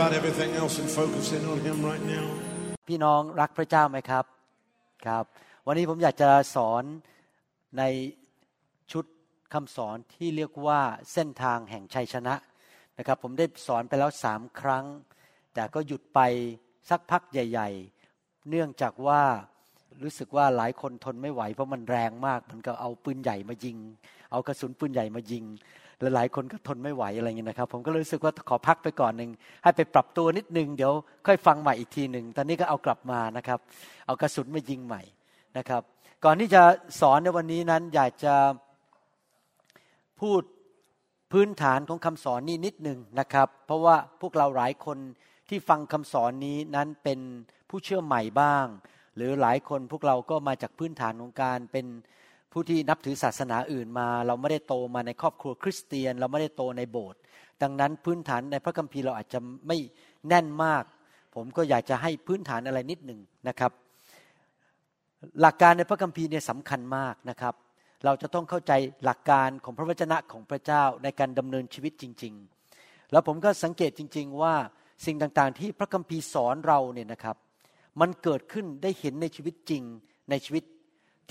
about everything else and focus in on Him right now. พี่น้องรักพระเจ้าไหมครับ ครับ วันนี้ผมอยากจะสอนในชุดคำสอนที่เรียกว่าเส้นทางแห่งชัยชนะนะครับ ผมได้สอนไปแล้วสามครั้ง แต่ก็หยุดไปสักพักใหญ่ ๆ เนื่องจากว่ารู้สึกว่าหลายคนทนไม่ไหวเพราะมันแรงมากมันก็เอาปืนใหญ่มายิง เอากระสุนปืนใหญ่มายิง ลหลายคนก็ทนไม่ไหวอะไรเงี้ยนะครับ ผมก็เลยรู้สึกว่าขอพักไปก่อนหนึ่งให้ไปปรับตัวนิดนึงเดี๋ยวค่อยฟังใหม่อีกทีหนึ่งตอนนี้ก็เอากลับมานะครับ เอากระสุนมายิงใหม่นะครับ ก่อนที่จะสอนในวันนี้นั้นอยากจะพูดพื้นฐานของคำสอนนี้นิดหนึ่งนะครับ เพราะว่าพวกเราหลายคนที่ฟังคำสอนนี้นั้นเป็นผู้เชื่อใหม่บ้าง หรือหลายคนพวกเราก็มาจากพื้นฐานของการเป็น ผู้ที่นับถือศาสนาอื่นมา เราไม่ได้โตมาในครอบครัวคริสเตียน เราไม่ได้โตในโบสถ์ดังนั้นพื้นฐานในพระคัมภีร์เราอาจจะไม่แน่นมาก ผมก็อยากจะให้พื้นฐานอะไรนิดหนึ่งนะครับ หลักการในพระคัมภีร์เนี่ยสำคัญมากนะครับ เราจะต้องเข้าใจหลักการของพระวจนะของพระเจ้าในการดำเนินชีวิตจริง ๆ แล้วผมก็สังเกตจริง ๆ ว่าสิ่งต่างๆ ที่พระคัมภีร์สอนเราเนี่ยนะครับ มันเกิดขึ้นได้เห็นในชีวิตจริงในชีวิต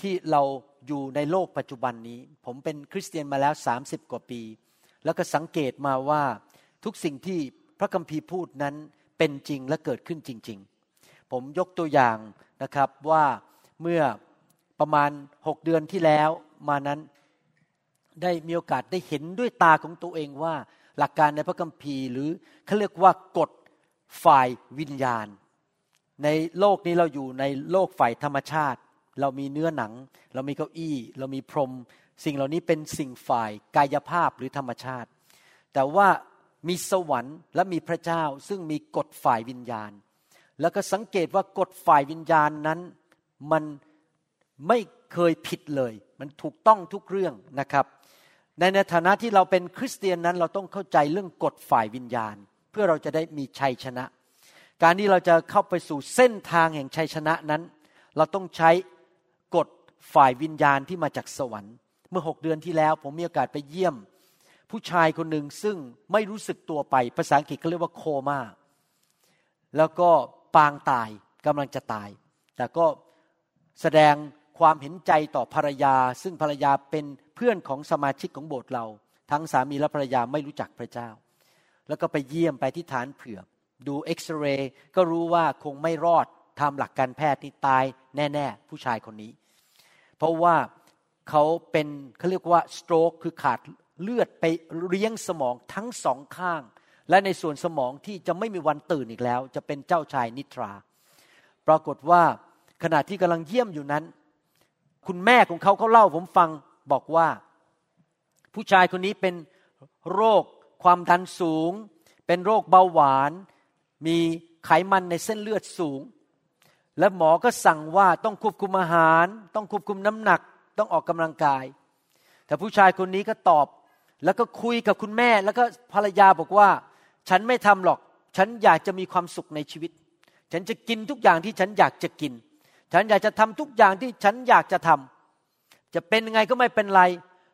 ที่เรา อยู่ในโลกปัจจุบันนี้ ผมเป็นคริสเตียนมาแล้ว 30 กว่าปี แล้วก็สังเกตมาว่าทุกสิ่งที่พระคัมภีร์พูดนั้นเป็นจริงและเกิดขึ้นจริง ๆ ผมยกตัวอย่างนะครับว่าเมื่อประมาณหกเดือนที่แล้วมานั้นได้มีโอกาสได้เห็นด้วยตาของตัวเองว่าหลักการในพระคัมภีร์ หรือเขาเรียกว่ากฎฝ่ายวิญญาณ ในโลกนี้เราอยู่ในโลกฝ่ายธรรมชาติ เรามีเนื้อหนัง เรามีเก้าอี้ เรามีพรม สิ่งเหล่านี้เป็นสิ่งฝ่ายกายภาพหรือธรรมชาติ แต่ว่ามีสวรรค์และมีพระเจ้าซึ่งมีกฎฝ่ายวิญญาณ แล้วก็สังเกตว่ากฎฝ่ายวิญญาณนั้นมันไม่เคยผิดเลย มันถูกต้องทุกเรื่องนะครับ ในในฐานะที่เราเป็นคริสเตียนนั้นเราต้องเข้าใจเรื่องกฎฝ่ายวิญญาณ เพื่อเราจะได้มีชัยชนะ การที่เราจะเข้าไปสู่เส้นทางแห่งชัยชนะนั้น เราต้องใช้ ฝ่ายวิญญาณที่มาจากสวรรค์ เมื่อหกเดือนที่แล้ว ผมมีโอกาสไปเยี่ยม ผู้ชายคนหนึ่งซึ่งไม่รู้สึกตัวไป ภาษาอังกฤษเขาเรียกว่าโคมา่าแล้วก็ปางตายกำลังจะตาย แต่ก็แสดงความเห็นใจต่อภรรยา ซึ่งภรรยาเป็นเพื่อนของสมาชิกของโบสถ์เรา ทั้งสามีและภรรยาไม่รู้จักพระเจ้า แล้วก็ไปเยี่ยมไปที่ฐานเผื่อดูเอ็กซเรย์ก็รู้ว่าคงไม่รอดทำหลักการแพทย์นี่ตายแน่ ๆ ผู้ชายคนนี้ เพราะว่าเขาเป็นเขาเรียกว่าสโตรกคือขาดเลือดไปเลี้ยงสมองทั้งสองข้าง และในส่วนสมองที่จะไม่มีวันตื่นอีกแล้ว จะเป็นเจ้าชายนิทรา ปรากฏว่าขณะที่กำลังเยี่ยมอยู่นั้น คุณแม่ของเขาเขาเล่าผมฟังบอกว่า ผู้ชายคนนี้เป็นโรคความดันสูง เป็นโรคเบาหวาน มีไขมันในเส้นเลือดสูง และหมอก็สั่งว่าต้องควบคุมอาหาร ต้องควบคุมน้ำหนัก ต้องออกกำลังกาย แต่ผู้ชายคนนี้ก็ตอบ แล้วก็คุยกับคุณแม่ แล้วก็ภรรยาบอกว่า ฉันไม่ทำหรอก ฉันอยากจะมีความสุขในชีวิต ฉันจะกินทุกอย่างที่ฉันอยากจะกิน ฉันอยากจะทำทุกอย่างที่ฉันอยากจะทำจะเป็นยังไงก็ไม่เป็นไร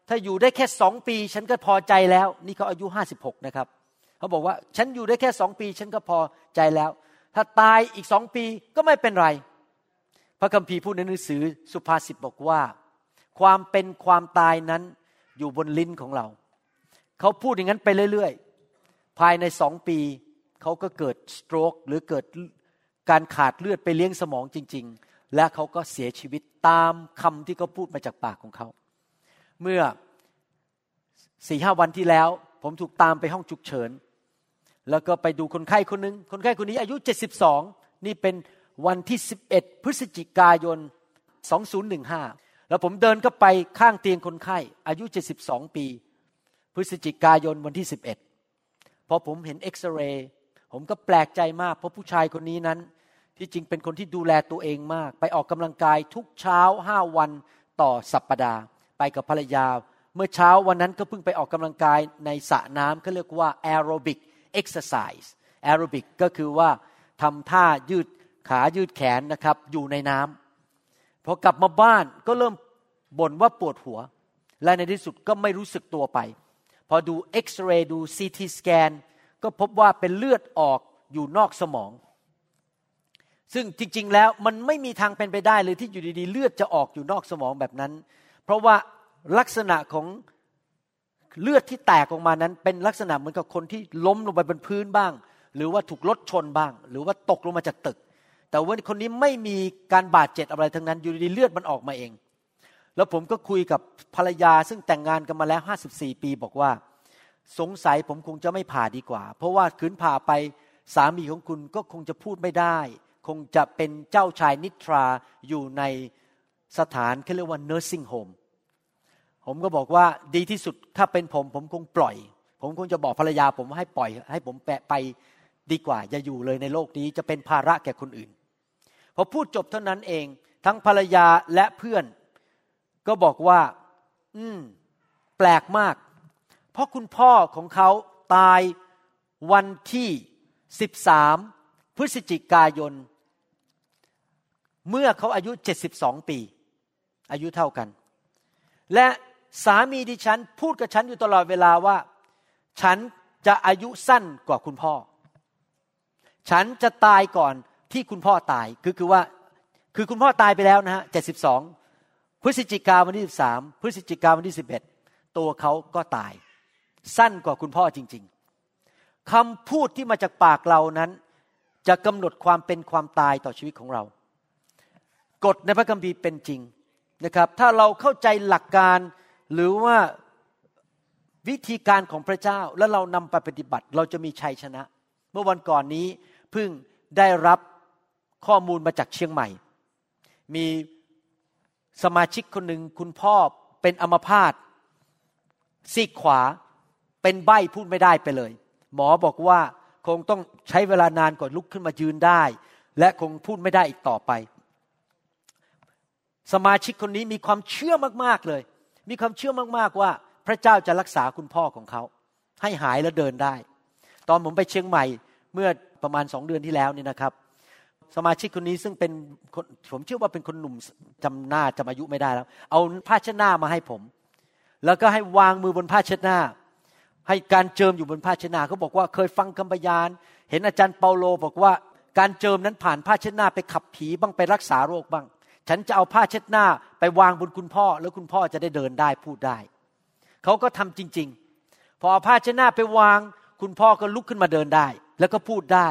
ถ้าอยู่ได้แค่สองปี ฉันก็พอใจแล้ว นี่เขาอายุห้าสิบหกนะครับ เขาบอกว่าฉันอยู่ได้แค่สองปี ฉันก็พอใจแล้ว ถ้าตายอีกสองปีก็ไม่เป็นไร พระคัมภีร์พูดในหนังสือสุภาษิตบอกว่า ความเป็นความตายนั้นอยู่บนลิ้นของเรา เขาพูดอย่างนั้นไปเรื่อยๆ ภายในสองปี เขาก็เกิดสโตรกหรือเกิดการขาดเลือดไปเลี้ยงสมองจริง ๆ และเขาก็เสียชีวิตตามคำที่เขาพูดมาจากปากของเขา เมื่อสี่ห้าวันที่แล้ว ผมถูกตามไปห้องฉุกเฉิน แล้วก็ไปดูคนไข้คนนึง คนไข้คนนี้อายุ 72 นี่เป็นวันที่ 11 พฤศจิกายน 2015 แล้วผมเดินก็ไปข้างเตียงคนไข้อายุ 72 ปี พฤศจิกายนวันที่ 11 พอผมเห็นเอ็กซเรย์ผมก็แปลกใจมาก เพราะผู้ชายคนนี้นั้น ที่จริงเป็นคนที่ดูแลตัวเองมาก ไปออกกำลังกายทุกเช้าห้าวันต่อสัปปดาห์ ไปกับภรรยา เมื่อเช้าวันนั้นก็เพิ่งไปออกกำลังกายในสระน้ำเขาเรียกว่าแอโรบิก เอ็กซ์ไซส์แอโรบิกก็คือว่าทำท่ายืดขายืดแขนนะครับอยู่ในน้ำพอกลับมาบ้านก็เริ่มบ่นว่าปวดหัว และในที่สุดก็ไม่รู้สึกตัวไป พอดูเอ็กซเรย์ดู CT scan ก็พบว่าเป็นเลือดออกอยู่นอกสมอง ซึ่งจริง ๆ แล้วมันไม่มีทางเป็นไปได้เลยที่อยู่ดีๆ เลือดจะออกอยู่นอกสมองแบบนั้น เพราะว่าลักษณะของ เลือดที่แตกออกมานั้น เป็นลักษณะเหมือนกับคนที่ล้มลงไปบนพื้นบ้าง หรือว่าถูกรถชนบ้าง หรือว่าตกลงมาจากตึก แต่ว่าคนนี้ไม่มีการบาดเจ็บอะไรทั้งนั้นอยู่ดีเลือดมันออกมาเอง แล้วผมก็คุยกับภรรยาซึ่งแต่งงานกันมาแล้ว54ปีบอกว่า สงสัยผมคงจะไม่ผ่าดีกว่า เพราะว่าขืนผ่าไปสามีของคุณก็คงจะพูดไม่ได้ คงจะเป็นเจ้าชายนิทราอยู่ในสถานเขาเรียกว่า nursing home ผมก็บอกว่าดีที่สุดถ้าเป็นผมผมคงปล่อย ผมคงจะบอกภรรยาผมให้ปล่อย ให้ผมแปะไปดีกว่า อย่าอยู่เลยในโลกนี้จะเป็นภาระแก่คนอื่น พอพูดจบเท่านั้นเอง ทั้งภรรยาและเพื่อน ก็บอกว่า อืม แปลกมาก เพราะคุณพ่อของเขาตายวันที่ 13 พฤศจิกายน เมื่อเขาอายุ 72 ปี อายุเท่ากัน และ สามีดิฉันพูดกับฉันอยู่ตลอดเวลาว่า ฉันจะอายุสั้นกว่าคุณพ่อ ฉันจะตายก่อนที่คุณพ่อตายคือคือว่าคือคุณพ่อตายไปแล้วนะฮะ72พฤศจิกาวันที่13พฤศจิกาวันที่11ตัวเขาก็ตาย สั้นกว่าคุณพ่อจริง ๆคำพูดที่มาจากปากเรานั้น จะกำหนดความเป็นความตายต่อชีวิตของเรา กฎในพระคัมภีร์เป็นจริงนะครับ ถ้าเราเข้าใจหลักการ หรือว่าวิธีการของพระเจ้าแล้วเรานำไปปฏิบัติ เราจะมีชัยชนะ เมื่อวันก่อนนี้เพิ่งได้รับข้อมูลมาจากเชียงใหม่ มีสมาชิกคนหนึ่งคุณพ่อเป็นอัมพาตซีกขวาเป็นใบ้พูดไม่ได้ไปเลย หมอบอกว่าคงต้องใช้เวลานานก่อนลุกขึ้นมายืนได้ และคงพูดไม่ได้อีกต่อไป สมาชิกคนนี้มีความเชื่อมากๆเลย มีความเชื่อมากๆว่าพระเจ้าจะรักษาคุณพ่อของเขา ให้หายและเดินได้ ตอนผมไปเชียงใหม่เมื่อประมาณสองเดือนที่แล้วนี่นะครับ สมาชิกคนนี้ซึ่งเป็นผมเชื่อว่าเป็นคนหนุ่มจำหน้าจำอายุไม่ได้แล้ว เอาผ้าเช็ดหน้ามาให้ผม แล้วก็ให้วางมือบนผ้าเช็ดหน้า ให้การเจิมอยู่บนผ้าเช็ดหน้าเขาบอกว่าเคยฟังคำพยาน เห็นอาจารย์เปาโลบอกว่าการเจิมนั้นผ่านผ้าเช็ดหน้าไปขับผีบ้างไปรักษาโรคบ้าง ฉันจะเอาผ้าเช็ดหน้าไปวางบนคุณพ่อ แล้วคุณพ่อจะได้เดินได้พูดได้ เขาก็ทำจริง ๆ พอเอาผ้าเช็ดหน้าไปวาง คุณพ่อก็ลุกขึ้นมาเดินได้ แล้วก็พูดได้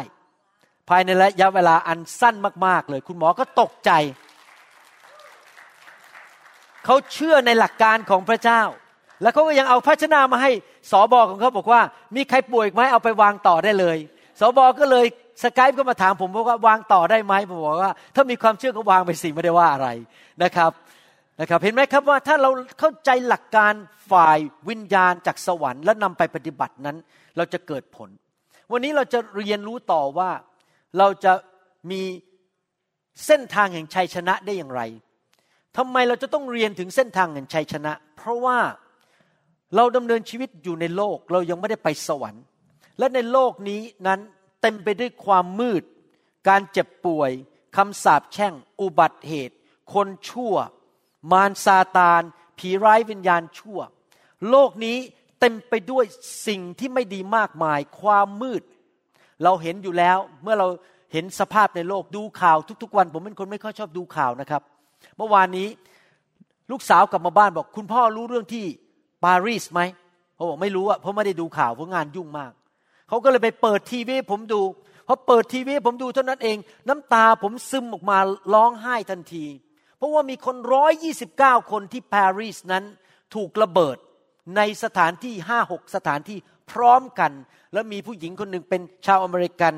ภายในระยะเวลาอันสั้นมาก ๆ เลย คุณหมอก็ตกใจ เขาเชื่อในหลักการของพระเจ้า แล้วเขาก็ยังเอาภาชนะมาให้สอบอของเขาบอกว่า มีใครป่วยไหมเอาไปวางต่อได้เลยสอบอก็เลย สกายก็มาถามผมบอกว่าวางต่อได้ไหมผมบอกว่า ถ้ามีความเชื่อก็วางไปสิไม่ได้ว่าอะไรนะครับนะครับเห็นไหมครับว่าถ้าเราเข้าใจหลักการฝ่ายวิญญาณจากสวรรค์และนำไปปฏิบัตินั้น เราจะเกิดผล วันนี้เราจะเรียนรู้ต่อว่าเราจะมีเส้นทางแห่งชัยชนะได้อย่างไรทำไมเราจะต้องเรียนถึงเส้นทางแห่งชัยชนะ เพราะว่าเราดำเนินชีวิตอยู่ในโลกเรายังไม่ได้ไปสวรรค์ และในโลกนี้นั้น เต็มไปด้วยความมืด การเจ็บป่วยคำสาปแช่ง อุบัติเหตุ คนชั่ว มารซาตาน ผีร้ายวิญญาณชั่ว โลกนี้เต็มไปด้วยสิ่งที่ไม่ดีมากมาย ความมืด เราเห็นอยู่แล้วเมื่อเราเห็นสภาพในโลกดูข่าวทุกๆวัน ผมเป็นคนไม่ค่อยชอบดูข่าวนะครับ เมื่อวานนี้ลูกสาวกลับมาบ้านบอก คุณพ่อรู้เรื่องที่ปารีสไหมเขาบอกไม่รู้อะเพราะไม่ได้ดูข่าวเพราะงานยุ่งมาก เขาก็เลยไปเปิดทีวีผมดูพอเปิดทีวีผมดูเท่านั้นเอง น้ำตาผมซึมออกมาร้องไห้ทันที เพราะว่ามีคนร้อยยี่สิบเก้าคนที่ปารีสนั้นถูกระเบิดในสถานที่ห้าหกสถานที่พร้อมกัน แล้วมีผู้หญิงคนหนึ่งเป็นชาวอเมริกัน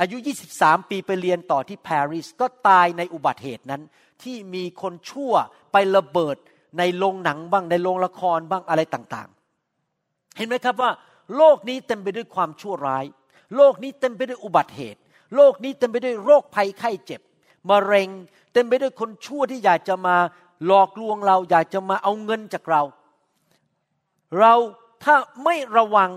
อายุ 23 ปีไปเรียนต่อที่ปารีสก็ตายในอุบัติเหตุนั้น ที่มีคนชั่วไประเบิดในโรงหนังบ้างในโรงละครบ้างอะไรต่างๆ เห็นไหมครับว่า โลกนี้เต็มไปด้วยความชั่วร้าย โลกนี้เต็มไปด้วยอุบัติเหตุ โลกนี้เต็มไปด้วยโรคภัยไข้เจ็บมะเร็ง เต็มไปด้วยคนชั่วที่อยากจะมาหลอกลวงเรา อยากจะมาเอาเงินจากเรา เราถ้าไม่ระวัง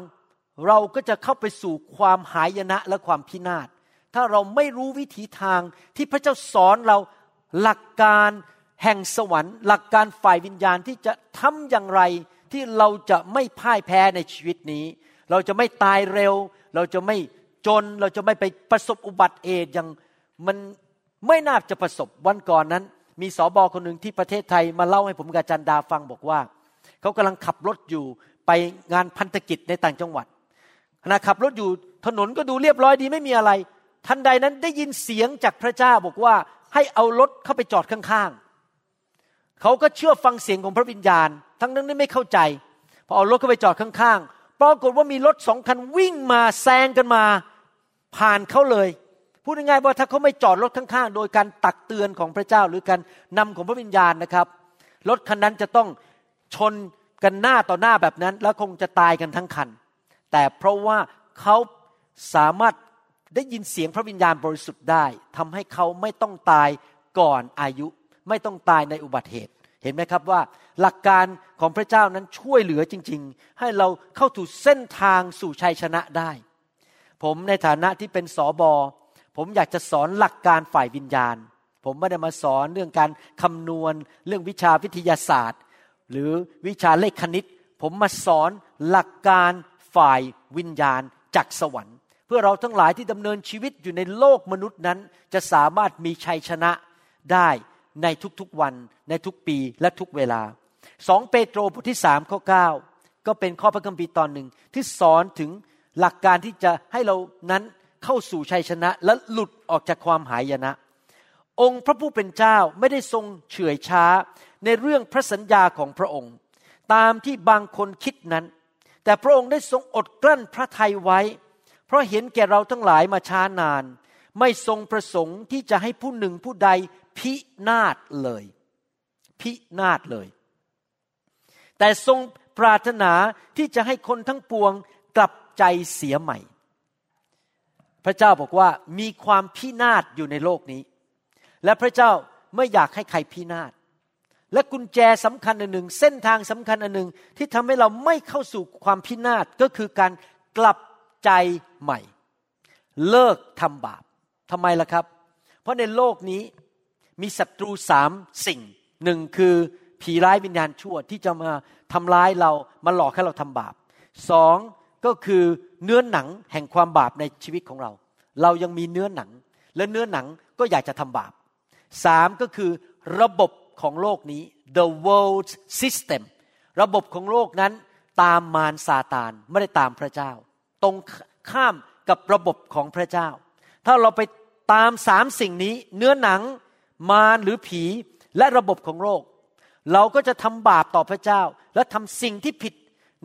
เราก็จะเข้าไปสู่ความหายนะและความพินาศ ถ้าเราไม่รู้วิถีทางที่พระเจ้าสอนเราหลักการแห่งสวรรค์ หลักการฝ่ายวิญญาณที่จะทำอย่างไร ที่เราจะไม่พ่ายแพ้ในชีวิตนี้ เราจะไม่ตายเร็ว เราจะไม่จน เราจะไม่ไปประสบอุบัติเหตุอย่างมันไม่น่าจะประสบวันก่อนนั้น มีสอบอคนหนึ่งที่ประเทศไทยมาเล่าให้ผมกับจันดาฟังบอกว่า เขากำลังขับรถอยู่ไปงานพันธกิจในต่างจังหวัดขณะขับรถอยู่ถนนก็ดูเรียบร้อยดีไม่มีอะไร ทันใดนั้นได้ยินเสียงจากพระเจ้าบอกว่าให้เอารถเข้าไปจอดข้างๆ เขาก็เชื่อฟังเสียงของพระวิญญาณ ทั้งนั้นไม่เข้าใจ พอเอารถเข้าไปจอดข้างๆ ปรากฏว่ามีรถสองคันวิ่งมาแซงกันมา ผ่านเขาเลย พูดง่ายๆว่าถ้าเขาไม่จอดรถข้างๆ โดยการตักเตือนของพระเจ้าหรือการนำของพระวิญญาณนะครับ รถคันนั้นจะต้องชนกันหน้าต่อหน้าแบบนั้น แล้วคงจะตายกันทั้งคัน แต่เพราะว่าเขาสามารถได้ยินเสียงพระวิญญาณบริสุทธิ์ได้ทำให้เขาไม่ต้องตายก่อนอายุ ไม่ต้องตายในอุบัติเหตุ เห็นไหมครับว่าหลักการของพระเจ้านั้นช่วยเหลือจริง ๆ ให้เราเข้าถูกเส้นทางสู่ชัยชนะได้ ผมในฐานะที่เป็นสอบอผมอยากจะสอนหลักการฝ่ายวิญญาณ ผมไม่ได้มาสอนเรื่องการคำนวณ เรื่องวิชาวิทยาศาสตร์ หรือวิชาเลขคณิต ผมมาสอนหลักการฝ่ายวิญญาณจากสวรรค์ เพื่อเราทั้งหลายที่ดำเนินชีวิตอยู่ในโลกมนุษย์นั้น จะสามารถมีชัยชนะได้ ในทุกๆวัน ในทุกปีและทุกเวลาสองเปโตรบทที่สามข้อ9ก็เป็นข้อพระคัมภีร์ตอนหนึ่งที่สอนถึงหลักการที่จะให้เรานั้นเข้าสู่ชัยชนะและหลุดออกจากความหายนะ องค์พระผู้เป็นเจ้าไม่ได้ทรงเฉื่อยช้าในเรื่องพระสัญญาของพระองค์ ตามที่บางคนคิดนั้น แต่พระองค์ได้ทรงอดกลั้นพระทัยไว้ เพราะเห็นแก่เราทั้งหลายมาช้านาน ไม่ทรงประสงค์ที่จะให้ผู้หนึ่งผู้ใด พินาศเลย พินาศเลย แต่ทรงปรารถนาที่จะให้คนทั้งปวงกลับใจเสียใหม่ พระเจ้าบอกว่ามีความพินาศอยู่ในโลกนี้ และพระเจ้าไม่อยากให้ใครพินาศและกุญแจสำคัญอันหนึ่ง เส้นทางสำคัญอันหนึ่งที่ทำให้เราไม่เข้าสู่ความพินาศก็คือการกลับใจใหม่ เลิกทำบาปทำไมล่ะครับ เพราะในโลกนี้ มีศัตรูสามสิ่งหนึ่งคือผีร้ายวิญญาณชั่วที่จะมาทำร้ายเรามาหลอกให้เราทำบาปสองก็คือเนื้อหนังแห่งความบาปในชีวิตของเรา เรายังมีเนื้อหนัง และเนื้อหนังก็อยากจะทำบาปสามก็คือระบบของโลกนี้ the world system ระบบของโลกนั้นตามมารซาตานไม่ได้ตามพระเจ้า ตรงข้ามกับระบบของพระเจ้า ถ้าเราไปตามสามสิ่งนี้ เนื้อหนัง มารหรือผีและระบบของโลกเราก็จะทำบาปต่อพระเจ้า และทำสิ่งที่ผิด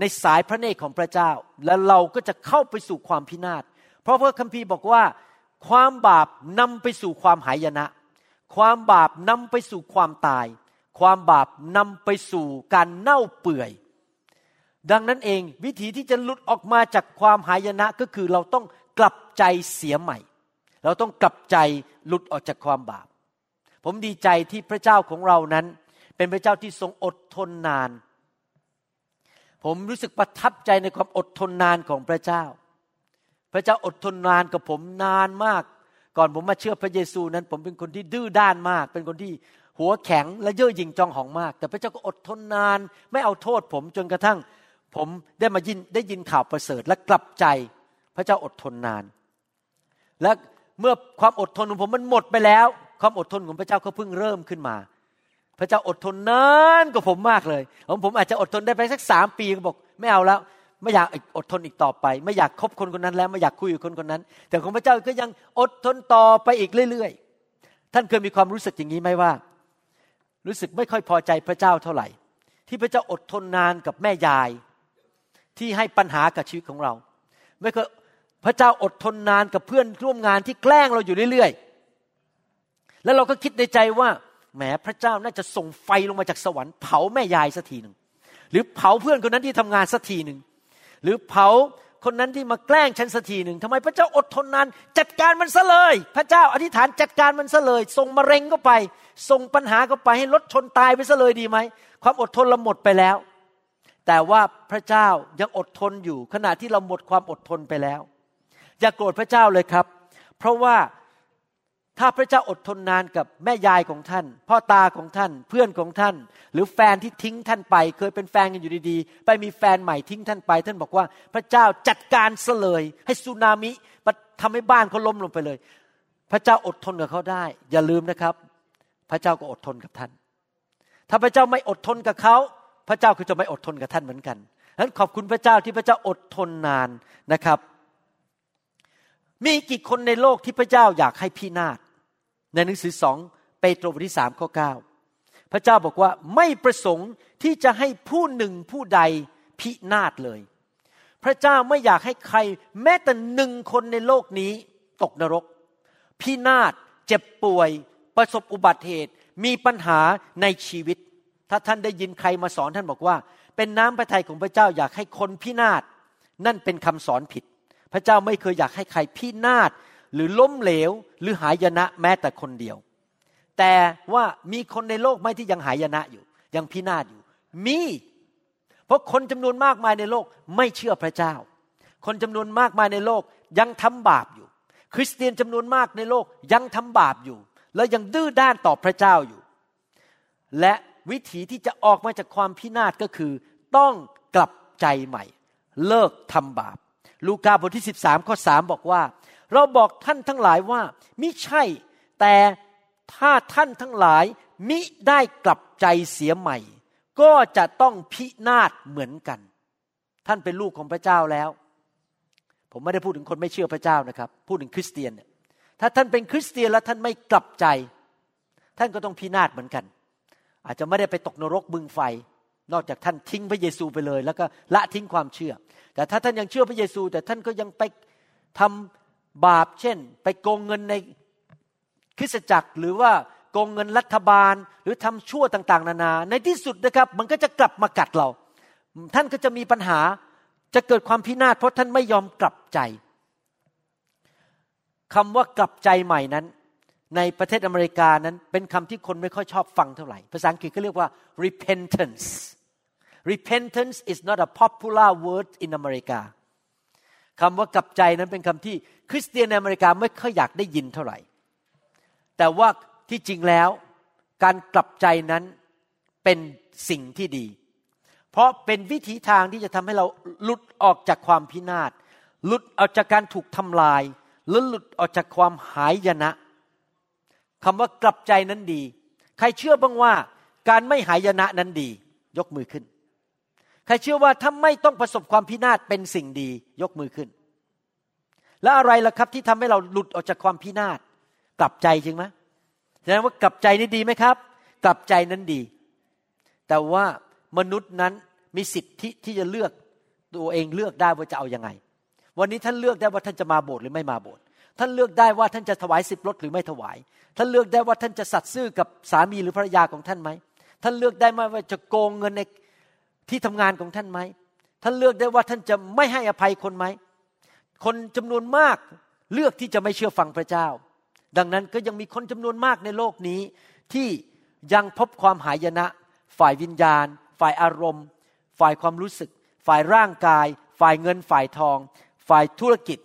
ในสายพระเนตรของพระเจ้า และเราก็จะเข้าไปสู่ความพินาศ เพราะพระคัมภีร์บอกว่า ความบาปนำไปสู่ความหายนะ ความบาปนำไปสู่ความตาย ความบาปนำไปสู่การเน่าเปื่อย ดังนั้นเองวิธีที่จะหลุดออกมาจากความหายนะก็คือเราต้องกลับใจเสียใหม่ เราต้องกลับใจหลุดออกจากความบาป ผมดีใจที่พระเจ้าของเรานั้น เป็นพระเจ้าที่ทรงอดทนนาน ผมรู้สึกประทับใจในความอดทนนานของพระเจ้า พระเจ้าอดทนนานกับผมนานมาก ก่อนผมมาเชื่อพระเยซูนั้น ผมเป็นคนที่ดื้อด้านมาก เป็นคนที่หัวแข็งและเย่อหยิ่งจองหองมาก แต่พระเจ้าก็อดทนนาน ไม่เอาโทษผมจนกระทั่ง ผมได้มายินได้ยินข่าวประเสริฐและกลับใจ พระเจ้าอดทนนาน และเมื่อความอดทนของผมมันหมดไปแล้ว ความอดทนของพระเจ้าก็เพิ่งเริ่มขึ้นมา พระเจ้าอดทนนานกว่าผมมากเลยผมผมอาจจะอดทนได้ไปสักสามปีก็บอก ไม่เอาแล้ว ไม่อยากอดทนอีกต่อไป ไม่อยากคบคนคนนั้นแล้วไม่อยากคุยกับคนคนนั้น แต่ของพระเจ้าก็ยังอดทนต่อไปอีกเรื่อยๆ ท่านเคยมีความรู้สึกอย่างนี้ไหมว่า รู้สึกไม่ค่อยพอใจพระเจ้าเท่าไหร่ ที่พระเจ้าอดทนนานกับแม่ยาย ที่ให้ปัญหากับชีวิตของเรา ไม่เคยพระเจ้าอดทนนานกับเพื่อนร่วมงานที่แกล้งเราอยู่เรื่อยๆ แล้วเราก็คิดในใจว่าแหมพระเจ้าน่าจะส่งไฟลงมาจากสวรรค์เผาแม่ยายสักทีหนึ่งหรือเผาเพื่อนคนนั้นที่ทำงานสักทีหนึ่งหรือเผาคนนั้นที่มาแกล้งฉันสักทีหนึ่งทำไมพระเจ้าอดทนนานจัดการมันซะเลย พระเจ้าอธิษฐานจัดการมันซะเลยส่งมะเร็งก็ไปส่งปัญหาก็ไปให้รถชนตายไปซะเลยดีไหมความอดทนเราหมดไปแล้ว แต่ว่าพระเจ้ายังอดทนอยู่ขณะที่เราหมดความอดทนไปแล้ว อย่ากโกรธพระเจ้าเลยครับ เพราะว่า ถ้าพระเจ้าอดทนนานกับแม่ยายของท่าน พ่อตาของท่านเพื่อนของท่าน หรือแฟนที่ทิ้งท่านไป เคยเป็นแฟนกันอยู่ดีๆ ไปมีแฟนใหม่ทิ้งท่านไป ท่านบอกว่าพระเจ้าจัดการเสลย ให้สุนามิทำให้บ้านเขาล้มลงไปเลย พระเจ้าอดทนกับเขาได้ อย่าลืมนะครับ พระเจ้าก็อดทนกับท่าน ถ้าพระเจ้าไม่อดทนกับเขา พระเจ้าคือจะไม่อดทนกับท่านเหมือนกันฉะนั้นขอบคุณพระเจ้าที่พระเจ้าอดทนนานนะครับ มีกี่คนในโลกที่พระเจ้าอยากให้พินาศในหนังสือสองเปโตรบทที่สามข้อเก้าพระเจ้าบอกว่าไม่ประสงค์ที่จะให้ผู้หนึ่งผู้ใดพินาศเลย พระเจ้าไม่อยากให้ใคร แม้แต่หนึ่งคนในโลกนี้ตกนรก พินาศเจ็บป่วย ประสบอุบัติเหตุ มีปัญหาในชีวิต ถ้าท่านได้ยินใครมาสอนท่านบอกว่า เป็นน้ำพระทัยของพระเจ้าอยากให้คนพินาศนั่นเป็นคำสอนผิด พระเจ้าไม่เคยอยากให้ใครพินาศหรือล้มเหลว หรือหายนะแม้แต่คนเดียว แต่ว่ามีคนในโลกไหมที่ยังหายนะอยู่ ยังพินาศอยู่ มี เพราะคนจำนวนมากมายในโลกไม่เชื่อพระเจ้า คนจำนวนมากมายในโลกยังทำบาปอยู่ คริสเตียนจำนวนมากในโลกยังทำบาปอยู่ แล้วยังดื้อด้านต่อพระเจ้าอยู่ และวิธีที่จะออกมาจากความพินาศก็คือ ต้องกลับใจใหม่ เลิกทำบาป ลูกาบทที่ 13 ข้อ 3 บอกว่า เราบอกท่านทั้งหลายว่ามิใช่ แต่ถ้าท่านทั้งหลายมิได้กลับใจเสียใหม่ ก็จะต้องพินาศเหมือนกัน ท่านเป็นลูกของพระเจ้าแล้ว ผมไม่ได้พูดถึงคนไม่เชื่อพระเจ้านะครับ พูดถึงคริสเตียน ถ้าท่านเป็นคริสเตียนแล้วท่านไม่กลับใจ ท่านก็ต้องพินาศเหมือนกัน อาจจะไม่ได้ไปตกนรกบึงไฟ นอกจากท่านทิ้งพระเยซูไปเลย แล้วก็ละทิ้งความเชื่อ แต่ถ้าท่านยังเชื่อพระเยซู แต่ท่านก็ยังไปทำบาปเช่น ไปโกงเงินในคริสตจักรหรือว่าโกงเงินรัฐบาลหรือทำชั่วต่างๆ นานา ในที่สุดนะครับ มันก็จะกลับมากัดเรา ท่านก็จะมีปัญหาจะเกิดความพินาศเพราะท่านไม่ยอมกลับใจคำว่ากลับใจใหม่นั้น ในประเทศอเมริกานั้นเป็นคำที่คนไม่ค่อยชอบฟังเท่าไหร่ ภาษาอังกฤษก็เรียกว่า repentance repentance is not a popular word in America คำว่ากลับใจนั้นเป็นคำที่คริสเตียนในอเมริกาไม่ค่อยอยากได้ยินเท่าไหร่ แต่ว่าที่จริงแล้วการกลับใจนั้นเป็นสิ่งที่ดี เพราะเป็นวิธีทางที่จะทำให้เราหลุดออกจากความพินาศ หลุดออกจากการถูกทำลาย หรือหลุดออกจากความหายยนะคำว่ากลับใจนั้นดี ใครเชื่อบ้างว่าการไม่หายยนะนั้นดี ยกมือขึ้น ครเชื่อว่าถ้าไม่ต้องประสบความพินาศเป็นสิ่งดียกมือขึ้น แล้วอะไรล่ะครับที่ทำให้เราหลุดออกจากความพินาศกลับใจจริงไหมแสดงว่ากลับใจนี่ดีไหมครับ กลับใจนั้นดี แต่ว่ามนุษย์นั้นมีสิทธิที่จะเลือกตัวเองเลือกได้ว่าจะเอาอยัางไง วันนี้ท่านเลือกได้ว่าท่านจะมาโบสถ์หรือไม่มาโบสถ์ท่านเลือกได้ว่าท่านจะถวายสิบรถหรือไม่ถวาย ท่านเลือกได้ว่าท่านจะสัตย์ซื่อกับสามีหรือภรรยาของท่านไหมท่านเลือกได้ไหมว่าจะโกงเงินใน ที่ทำงานของท่านไหมท่านเลือกได้ว่าท่านจะไม่ให้อภัยคนไหมคนจำนวนมากเลือกที่จะไม่เชื่อฟังพระเจ้า ดังนั้นก็ยังมีคนจำนวนมากในโลกนี้ ที่ยังพบความหายนะ ฝ่ายวิญญาณ ฝ่ายอารมณ์ ฝ่ายความรู้สึก ฝ่ายร่างกาย ฝ่ายเงินฝ่ายทอง ฝ่ายธุรกิจ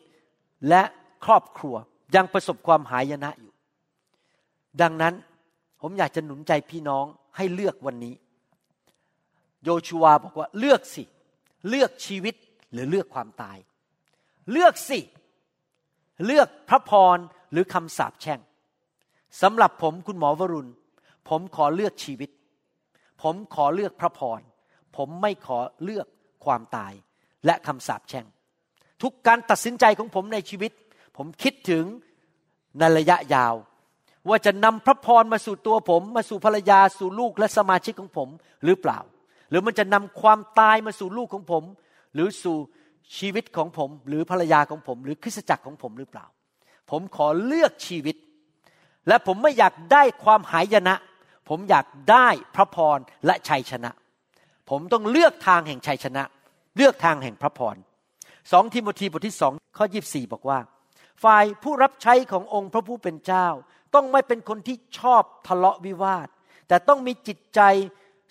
และครอบครัวยังประสบความหายนะอยู่ ดังนั้นผมอยากจะหนุนใจพี่น้องให้เลือกวันนี้ โยชูวาบอกว่าเลือกสิ เลือกชีวิตหรือเลือกความตาย เลือกสิ เลือกพระพรหรือคำสาปแช่งสำหรับผมคุณหมอวรุณ ผมขอเลือกชีวิต ผมขอเลือกพระพร ผมไม่ขอเลือกความตายและคำสาปแช่ง ทุกการตัดสินใจของผมในชีวิต ผมคิดถึงในระยะยาว ว่าจะนำพระพรมาสู่ตัวผม มาสู่ภรรยาสู่ลูกและสมาชิกของผมหรือเปล่า รือมันจะนำความตายมาสู่ลูกของผม หรือสู่ชีวิตของผม หรือภรรยาของผม หรือคริสตจักรของผมหรือเปล่า ผมขอเลือกชีวิต และผมไม่อยากได้ความหายนะ ผมอยากได้พระพรและชัยชนะ ผมต้องเลือกทางแห่งชัยชนะ เลือกทางแห่งพระพรสองทิโมธีบทที่สองข้อยีบสี่บอกว่า ฝ่ายผู้รับใช้ขององค์พระผู้เป็นเจ้า ต้องไม่เป็นคนที่ชอบทะเลาะวิวาท แต่ต้องมีจิตใจ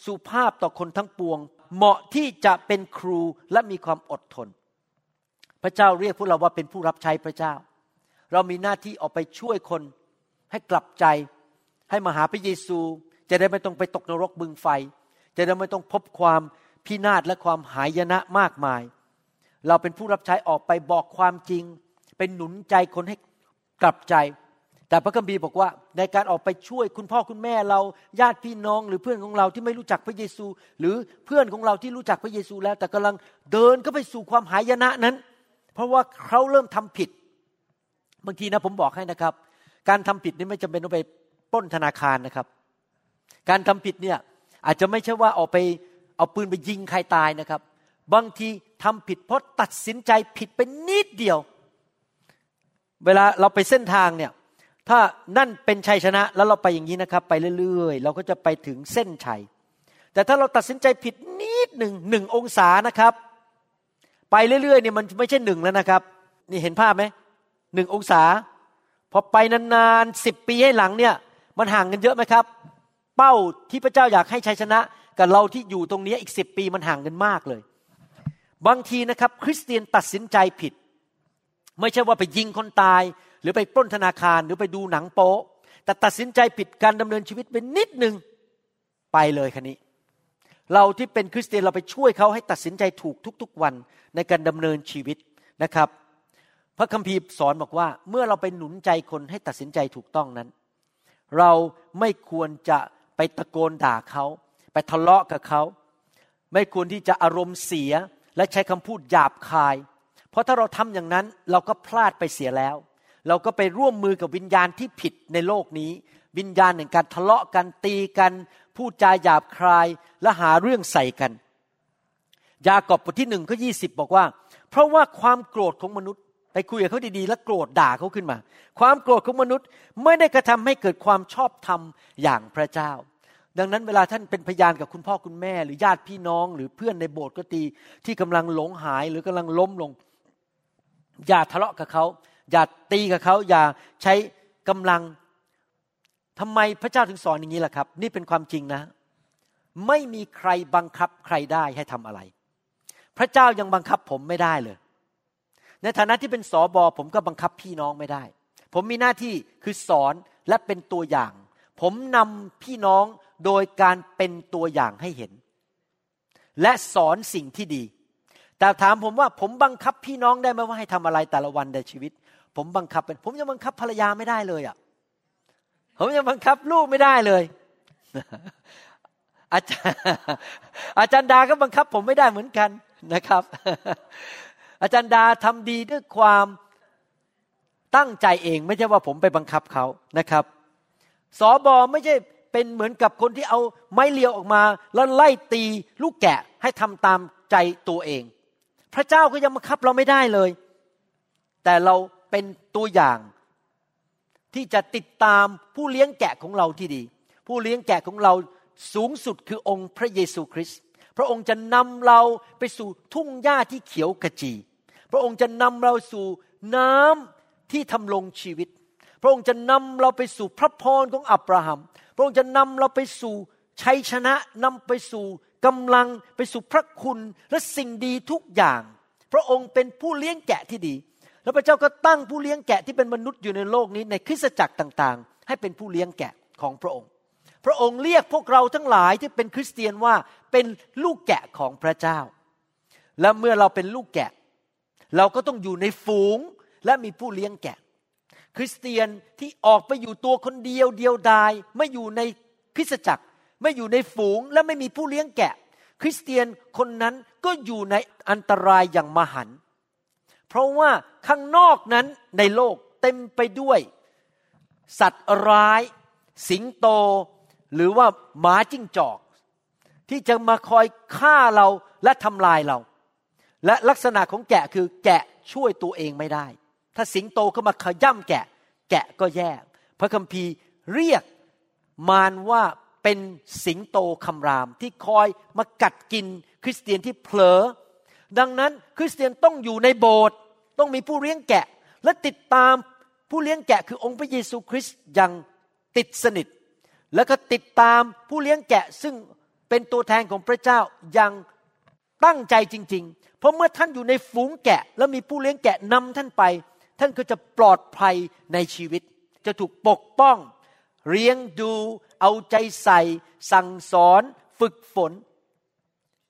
สุภาพต่อคนทั้งปวง เหมาะที่จะเป็นครูและมีความอดทน พระเจ้าเรียกพวกเราว่าเป็นผู้รับใช้พระเจ้า เรามีหน้าที่ออกไปช่วยคนให้กลับใจ ให้มาหาพระเยซู จะได้ไม่ต้องไปตกนรกบึงไฟ จะได้ไม่ต้องพบความพินาศและความหายนะมากมาย เราเป็นผู้รับใช้ออกไปบอกความจริง เป็นหนุนใจคนให้กลับใจ แต่พระคัมภีร์บอกว่าในการออกไปช่วยคุณพ่อคุณแม่เราญาติพี่น้องหรือเพื่อนของเราที่ไม่รู้จักพระเยซู หรือเพื่อนของเราที่รู้จักพระเยซูแล้ว แต่กำลังเดินก็ไปสู่ความหายนะนั้น เพราะว่าเขาเริ่มทำผิดบางทีนะผมบอกให้นะครับ การทำผิดนี่ไม่จำเป็นต้องไปป้นธนาคารนะครับ การทำผิดเนี่ยอาจจะไม่ใช่ว่าออกไปเอาปืนไปยิงใครตายนะครับ บางทีทำผิดเพราะตัดสินใจผิดไปนิดเดียว เวลาเราไปเส้นทางเนี่ย ถ้านั่นเป็นชัยชนะแล้วเราไปอย่างนี้นะครับ ไปเรื่อยๆ เราก็จะไปถึงเส้นชัย แต่ถ้าเราตัดสินใจผิดนิดหนึ่งหนึ่งองศานะครับ ไปเรื่อยๆเนี่ยมันไม่ใช่หนึ่งแล้วนะครับ นี่เห็นภาพไหมหนึ่งองศา พอไปนานๆสิบปีให้หลังเนี่ยมันห่างกันเยอะไหมครับ เป้าที่พระเจ้าอยากให้ชัยชนะ กับเราที่อยู่ตรงนี้อีกสิบปีมันห่างกันมากเลย บางทีนะครับ คริสเตียนตัดสินใจผิด ไม่ใช่ว่าไปยิงคนตาย หรือไปปล้นธนาคารหรือไปดูหนังโป๊แต่ตัดสินใจผิดการดำเนินชีวิตเป็นนิดหนึ่งไปเลยคันนี้ เราที่เป็นคริสเตียนเราไปช่วยเขาให้ตัดสินใจถูกทุกๆวันในการดำเนินชีวิตนะครับ พระคัมภีร์สอนบอกว่า เมื่อเราไปหนุนใจคนให้ตัดสินใจถูกต้องนั้น เราไม่ควรจะไปตะโกนด่าเขาไปทะเลาะกับเขา ไม่ควรที่จะอารมณ์เสียและใช้คำพูดหยาบคาย เพราะถ้าเราทำอย่างนั้นเราก็พลาดไปเสียแล้ว เราก็ไปร่วมมือกับวิญญาณที่ผิดในโลกนี้ วิญญาณแห่งการทะเลาะกันตีกัน พูดจาหยาบคายและหาเรื่องใส่กัน ยากอบบทที่หนึ่งข้อยีบอกว่า เพราะว่าความโกรธของมนุษย์ ไปคุยกับเขาดีๆ แล้วโกรธด่าเขาขึ้นมา ความโกรธของมนุษย์ไม่ได้กระทำให้เกิดความชอบธรรมอย่างพระเจ้าดังนั้นเวลาท่านเป็นพยานกับคุณพ่อคุณแม่ หรือญาติพี่น้อง หรือเพื่อนในโบสถ์ก็ตีที่กำลังหลงหายหรือกำลังล้มลง อย่าทะเลาะกับเขา อย่าตีกับเขาอย่าใช้กำลังทำไมพระเจ้าถึงสอนอย่างนี้ล่ะครับ นี่เป็นความจริงนะ ไม่มีใครบังคับใครได้ให้ทำอะไร พระเจ้ายังบังคับผมไม่ได้เลย ในฐานะที่เป็นสอบอผมก็บังคับพี่น้องไม่ได้ ผมมีหน้าที่คือสอนและเป็นตัวอย่าง ผมนำพี่น้องโดยการเป็นตัวอย่างให้เห็น และสอนสิ่งที่ดี แต่ถามผมว่าผมบังคับพี่น้องได้ไหมว่าให้ทำอะไรแต่ละวันในชีวิต ผมบังคับเป็นผมยังบังคับภรรยาไม่ได้เลยอะ ผมยังบังคับลูกไม่ได้เลย อาจารย์อาจารย์ดาก็บังคับ ผมไม่ได้เหมือนกันนะครับ อาจารย์ดาทำดีด้วยความตั้งใจเองไม่ใช่ว่าผมไปบังคับเขานะครับสอบอไม่ใช่เป็นเหมือนกับคนที่เอาไม้เลียวออกมา แล้วไล่ตีลูกแกะให้ทำตามใจตัวเอง พระเจ้าก็ยังบังคับเราไม่ได้เลย แต่เรา เป็นตัวอย่างที่จะติดตามผู้เลี้ยงแกะของเราที่ดี ผู้เลี้ยงแกะของเราสูงสุดคือองค์พระเยซูคริสต์พระองค์จะนำเราไปสู่ทุ่งหญ้าที่เขียวกระจี พระองค์จะนำเราสู่น้ำที่ทำลงชีวิต พระองค์จะนำเราไปสู่พระพรของอับราฮัม พระองค์จะนำเราไปสู่ชัยชนะนำไปสู่กำลังไปสู่พระคุณและสิ่งดีทุกอย่าง พระองค์เป็นผู้เลี้ยงแกะที่ดี แล้วพระเจ้าก็ตั้งผู้เลี้ยงแกะที่เป็นมนุษย์อยู่ในโลกนี้ในคริสตจักรต่างๆ ให้เป็นผู้เลี้ยงแกะของพระองค์ พระองค์เรียกพวกเราทั้งหลายที่เป็นคริสเตียนว่าเป็นลูกแกะของพระเจ้า และเมื่อเราเป็นลูกแกะ เราก็ต้องอยู่ในฝูงและมีผู้เลี้ยงแกะ คริสเตียนที่ออกไปอยู่ตัวคนเดียวเดียวดายไม่อยู่ในคริสตจักรไม่อยู่ในฝูงและไม่มีผู้เลี้ยงแกะ คริสเตียนคนนั้นก็อยู่ในอันตรายอย่างมหันต์ เพราะว่าข้างนอกนั้นในโลกเต็มไปด้วย สัตว์ร้าย สิงโต หรือว่าหมาจิ้งจอก ที่จะมาคอยฆ่าเราและทำลายเรา และลักษณะของแกะคือแกะช่วยตัวเองไม่ได้ ถ้าสิงโตเข้ามาขย่ำแกะ แกะก็แย่ พระคัมภีร์เรียกมารว่าเป็นสิงโตคำรามที่คอยมากัดกินคริสเตียนที่เผลอ ดังนั้นคริสเตียนต้องอยู่ในโบสถ์ ต้องมีผู้เลี้ยงแกะ และติดตามผู้เลี้ยงแกะคือองค์พระเยซูคริสต์อย่างติดสนิท แล้วก็ติดตามผู้เลี้ยงแกะซึ่งเป็นตัวแทนของพระเจ้าอย่างตั้งใจจริง ๆ เพราะเมื่อท่านอยู่ในฝูงแกะ แล้วมีผู้เลี้ยงแกะนำท่านไป ท่านก็จะปลอดภัยในชีวิต จะถูกปกป้องเลี้ยงดูเอาใจใส่ สั่งสอน ฝึกฝน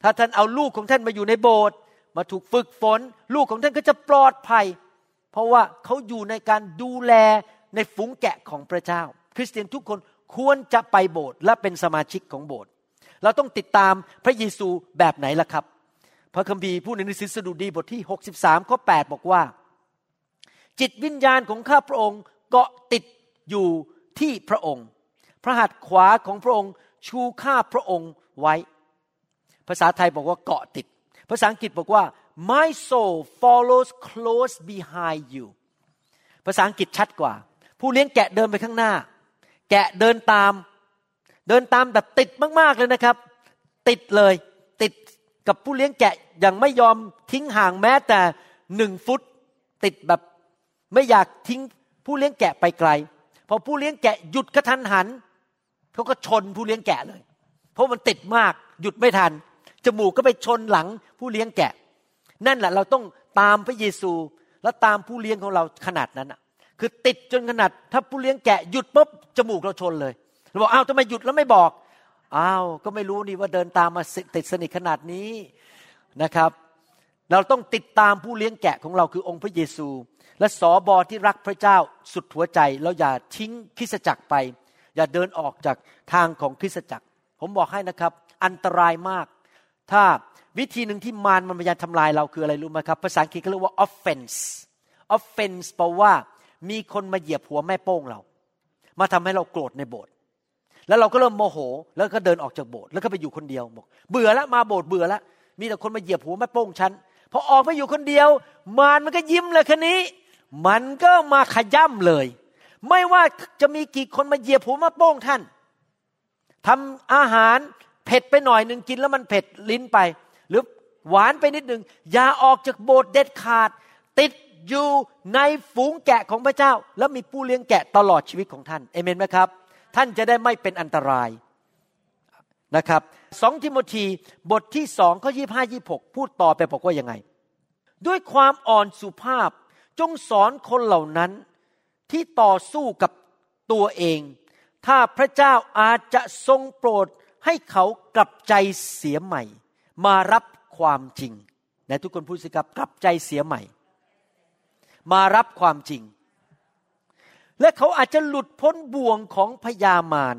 ถ้าท่านเอาลูกของท่านมาอยู่ในโบสถ์ มาถูกฝึกฝน ลูกของท่านก็จะปลอดภัย เพราะว่าเขาอยู่ในการดูแลในฝูงแกะของพระเจ้า คริสเตียนทุกคนควรจะไปโบสถ์และเป็นสมาชิกของโบสถ์เราต้องติดตามพระเยซูแบบไหนล่ะครับ พระคัมภีร์พูดในหนังสือสดุดีบทที่ 63ข้อ8บอกว่า จิตวิญญาณของข้าพระองค์เกาะติดอยู่ที่พระองค์ พระหัตถ์ขวาของพระองค์ชูข้าพระองค์ไว้ ภาษาไทยบอกว่าเกาะติด ภาษาอังกฤษบอกว่า my soul follows close behind you ภาษาอังกฤษชัดกว่า ผู้เลี้ยงแกะเดินไปข้างหน้า แกะเดินตาม เดินตามแบบติดมากๆเลยนะครับ ติดเลยติดกับผู้เลี้ยงแกะอย่างไม่ยอมทิ้งห่างแม้แต่หนึ่งฟุต ติดแบบไม่อยากทิ้งผู้เลี้ยงแกะไปไกลพอผู้เลี้ยงแกะหยุดกระทันหันเขาก็ชนผู้เลี้ยงแกะเลย เพราะมันติดมากหยุดไม่ทัน จมูกก็ไปชนหลังผู้เลี้ยงแกะ นั่นแหละเราต้องตามพระเยซูและตามผู้เลี้ยงของเราขนาดนั้นอะ คือติดจนขนาดถ้าผู้เลี้ยงแกะหยุดปุ๊บจมูกเราชนเลยเราบอกอ้าวทำไมหยุดแล้วไม่บอกอ้าวก็ไม่รู้นี่ว่าเดินตามมาติดสนิทขนาดนี้นะครับ เราต้องติดตามผู้เลี้ยงแกะของเราคือองค์พระเยซู และสอบอที่รักพระเจ้าสุดหัวใจแล้วอย่าทิ้งคริสจักรไป อย่าเดินออกจากทางของคริสจักร ผมบอกให้นะครับ อันตรายมาก ถ้าวิธีหนึ่งที่มารมันพยายามทำลายเราคืออะไรรู้ไหมครับ ภาษาอังกฤษเขาเรียกว่า offense offense แปลว่ามีคนมาเหยียบหัวแม่โป้งเรา มาทำให้เราโกรธในโบสถ์แล้วเราก็เริ่มโมโห แล้วก็เดินออกจากโบสถ์แล้วก็ไปอยู่คนเดียวบอกเบื่อแล้วมาโบสถ์เบื่อแล้วมีแต่คนมาเหยียบหัวแม่โป้งฉันพอออกไปอยู่คนเดียว มารมันก็ยิ้มเลยคันนี้ มันก็มาขย่ำเลย ไม่ว่าจะมีกี่คนมาเหยียบหัวแมาโป้งท่านทำอาหาร เผ็ดไปหน่อยหนึ่งกินแล้วมันเผ็ดลิ้นไป หรือหวานไปนิดหนึ่งอย่าออกจากโบสถ์เด็ดขาด ติดอยู่ในฝูงแกะของพระเจ้า แล้วมีผู้เลี้ยงแกะตลอดชีวิตของท่านเอเมนไหมครับ ท่านจะได้ไม่เป็นอันตรายนะครับสองทิโมธีบทที่สองข้อยี่ห้ายี่หกพูดต่อไปบอกว่ายังไง ด้วยความอ่อนสุภาพจงสอนคนเหล่านั้นที่ต่อสู้กับตัวเอง ถ้าพระเจ้าอาจจะทรงโปรด ให้เขากลับใจเสียใหม่ มารับความจริงนทุกคนพูดสิครับกลับใจเสียใหม่ มารับความจริง และเขาอาจจะหลุดพ้นบ่วงของพยามาร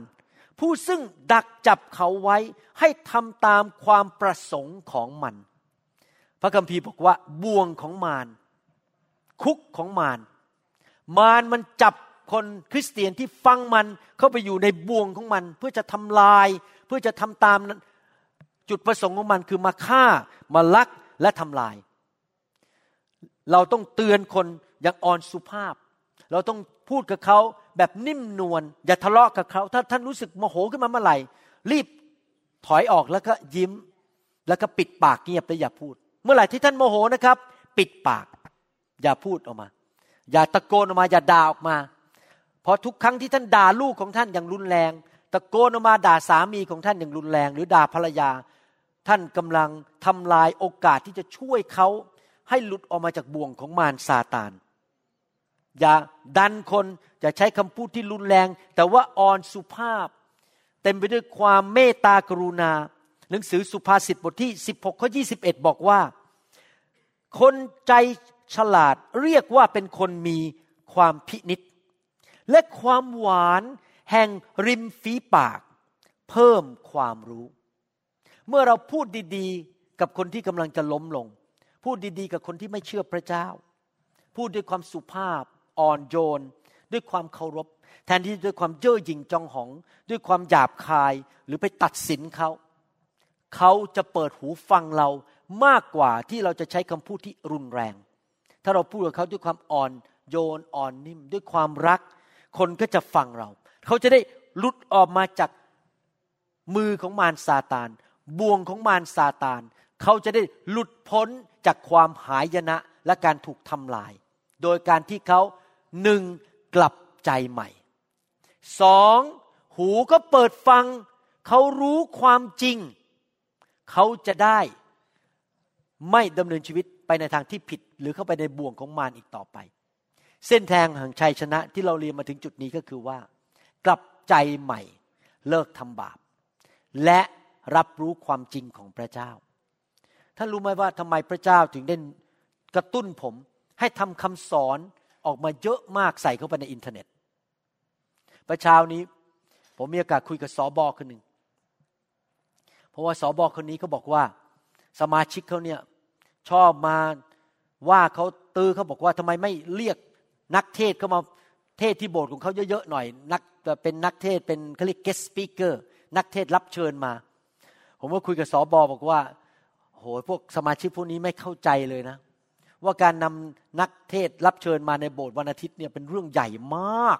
ผู้ซึ่งดักจับเขาไว้ให้ทำตามความประสงค์ของมัน พระคัมภีร์บอกว่าบ่วงของมารคุกของมารมารมันจับคนคริสเตียนที่ฟังมันเข้าไปอยู่ในบ่วงของมัน เพื่อจะทำลาย เพื่อจะทำตามจุดประสงค์ของมันคือมาฆ่ามาลักและทำลาย เราต้องเตือนคนอย่างอ่อนสุภาพ เราต้องพูดกับเขาแบบนิ่มนวลอย่าทะเลาะกับเขา ถ้าท่านรู้สึกโมโหขึ้นมาเมื่อไหร่ รีบถอยออกแล้วก็ยิ้ม แล้วก็ปิดปากเงียบแล้วอย่าพูด เมื่อไหร่ที่ท่านโมโหนะครับ ปิดปาก อย่าพูดออกมา อย่าตะโกนออกมา อย่าด่าออกมา เพราะทุกครั้งที่ท่านด่าลูกของท่านอย่างรุนแรง ตะโกนออกมาด่าสามีของท่านอย่างรุนแรง หรือด่าภรรยา ท่านกำลังทำลายโอกาสที่จะช่วยเขาให้หลุดออกมาจากบ่วงของมารซาตาน อย่าดันคนอย่าใช้คำพูดที่รุนแรง แต่ว่าอ่อนสุภาพ เต็มไปด้วยความเมตตากรุณา หนังสือสุภาษิตบทที่ 16ข้อ21 บอกว่า คนใจฉลาดเรียกว่าเป็นคนมีความพินิษและความหวาน แห่งริมฝีปาก เพิ่มความรู้ เมื่อเราพูดดีๆ กับคนที่กำลังจะล้มลง พูดดีๆ กับคนที่ไม่เชื่อพระเจ้า พูดด้วยความสุภาพอ่อนโยน ด้วยความเคารพ แทนที่ด้วยความเย่อหยิ่งจองหอง ด้วยความหยาบคายหรือไปตัดสินเขาเขาจะเปิดหูฟังเรามากกว่าที่เราจะใช้คำพูดที่รุนแรง ถ้าเราพูดกับเขาด้วยความอ่อนโยนอ่อนนิ่ม ด้วยความรัก คนก็จะฟังเรา เขาจะได้หลุดออกมาจากมือของมารซาตาน บ่วงของมารซาตาน เขาจะได้หลุดพ้นจากความหายนะและการถูกทำลาย โดยการที่เขาหนึ่งกลับใจใหม่สองหูก็เปิดฟัง เขารู้ความจริง เขาจะได้ไม่ดำเนินชีวิตไปในทางที่ผิด หรือเข้าไปในบ่วงของมารอีกต่อไป เส้นทางแห่งชัยชนะที่เราเรียนมาถึงจุดนี้ก็คือว่า ใจใหม่ เลิกทำบาป และรับรู้ความจริงของพระเจ้า ท่านรู้ไหมว่าทำไมพระเจ้าถึงได้กระตุ้นผมให้ทำคำสอนออกมาเยอะมากใส่เข้าไปในอินเทอร์เน็ตประเช้านี้ ผมมีโอกาสคุยกับสอบอคนหนึ่ง เพราะว่าสอบอคนนี้เขาบอกว่า สมาชิกเขาเนี่ยชอบมาว่าเขาตือเขาบอกว่าทำไมไม่เรียกนักเทศเข้ามา เทศที่โบสถ์ของเขาเยอะๆหน่อยนักเป็นนักเทศเป็นเขาเรียก guest speaker นักเทศรับเชิญมา ผมก็คุยกับสอบอบอกว่าโหพวกสมาชิกพวกนี้ไม่เข้าใจเลยนะ ว่าการนำนักเทศรับเชิญมาในโบสถ์วันอาทิตย์เนี่ยเป็นเรื่องใหญ่มาก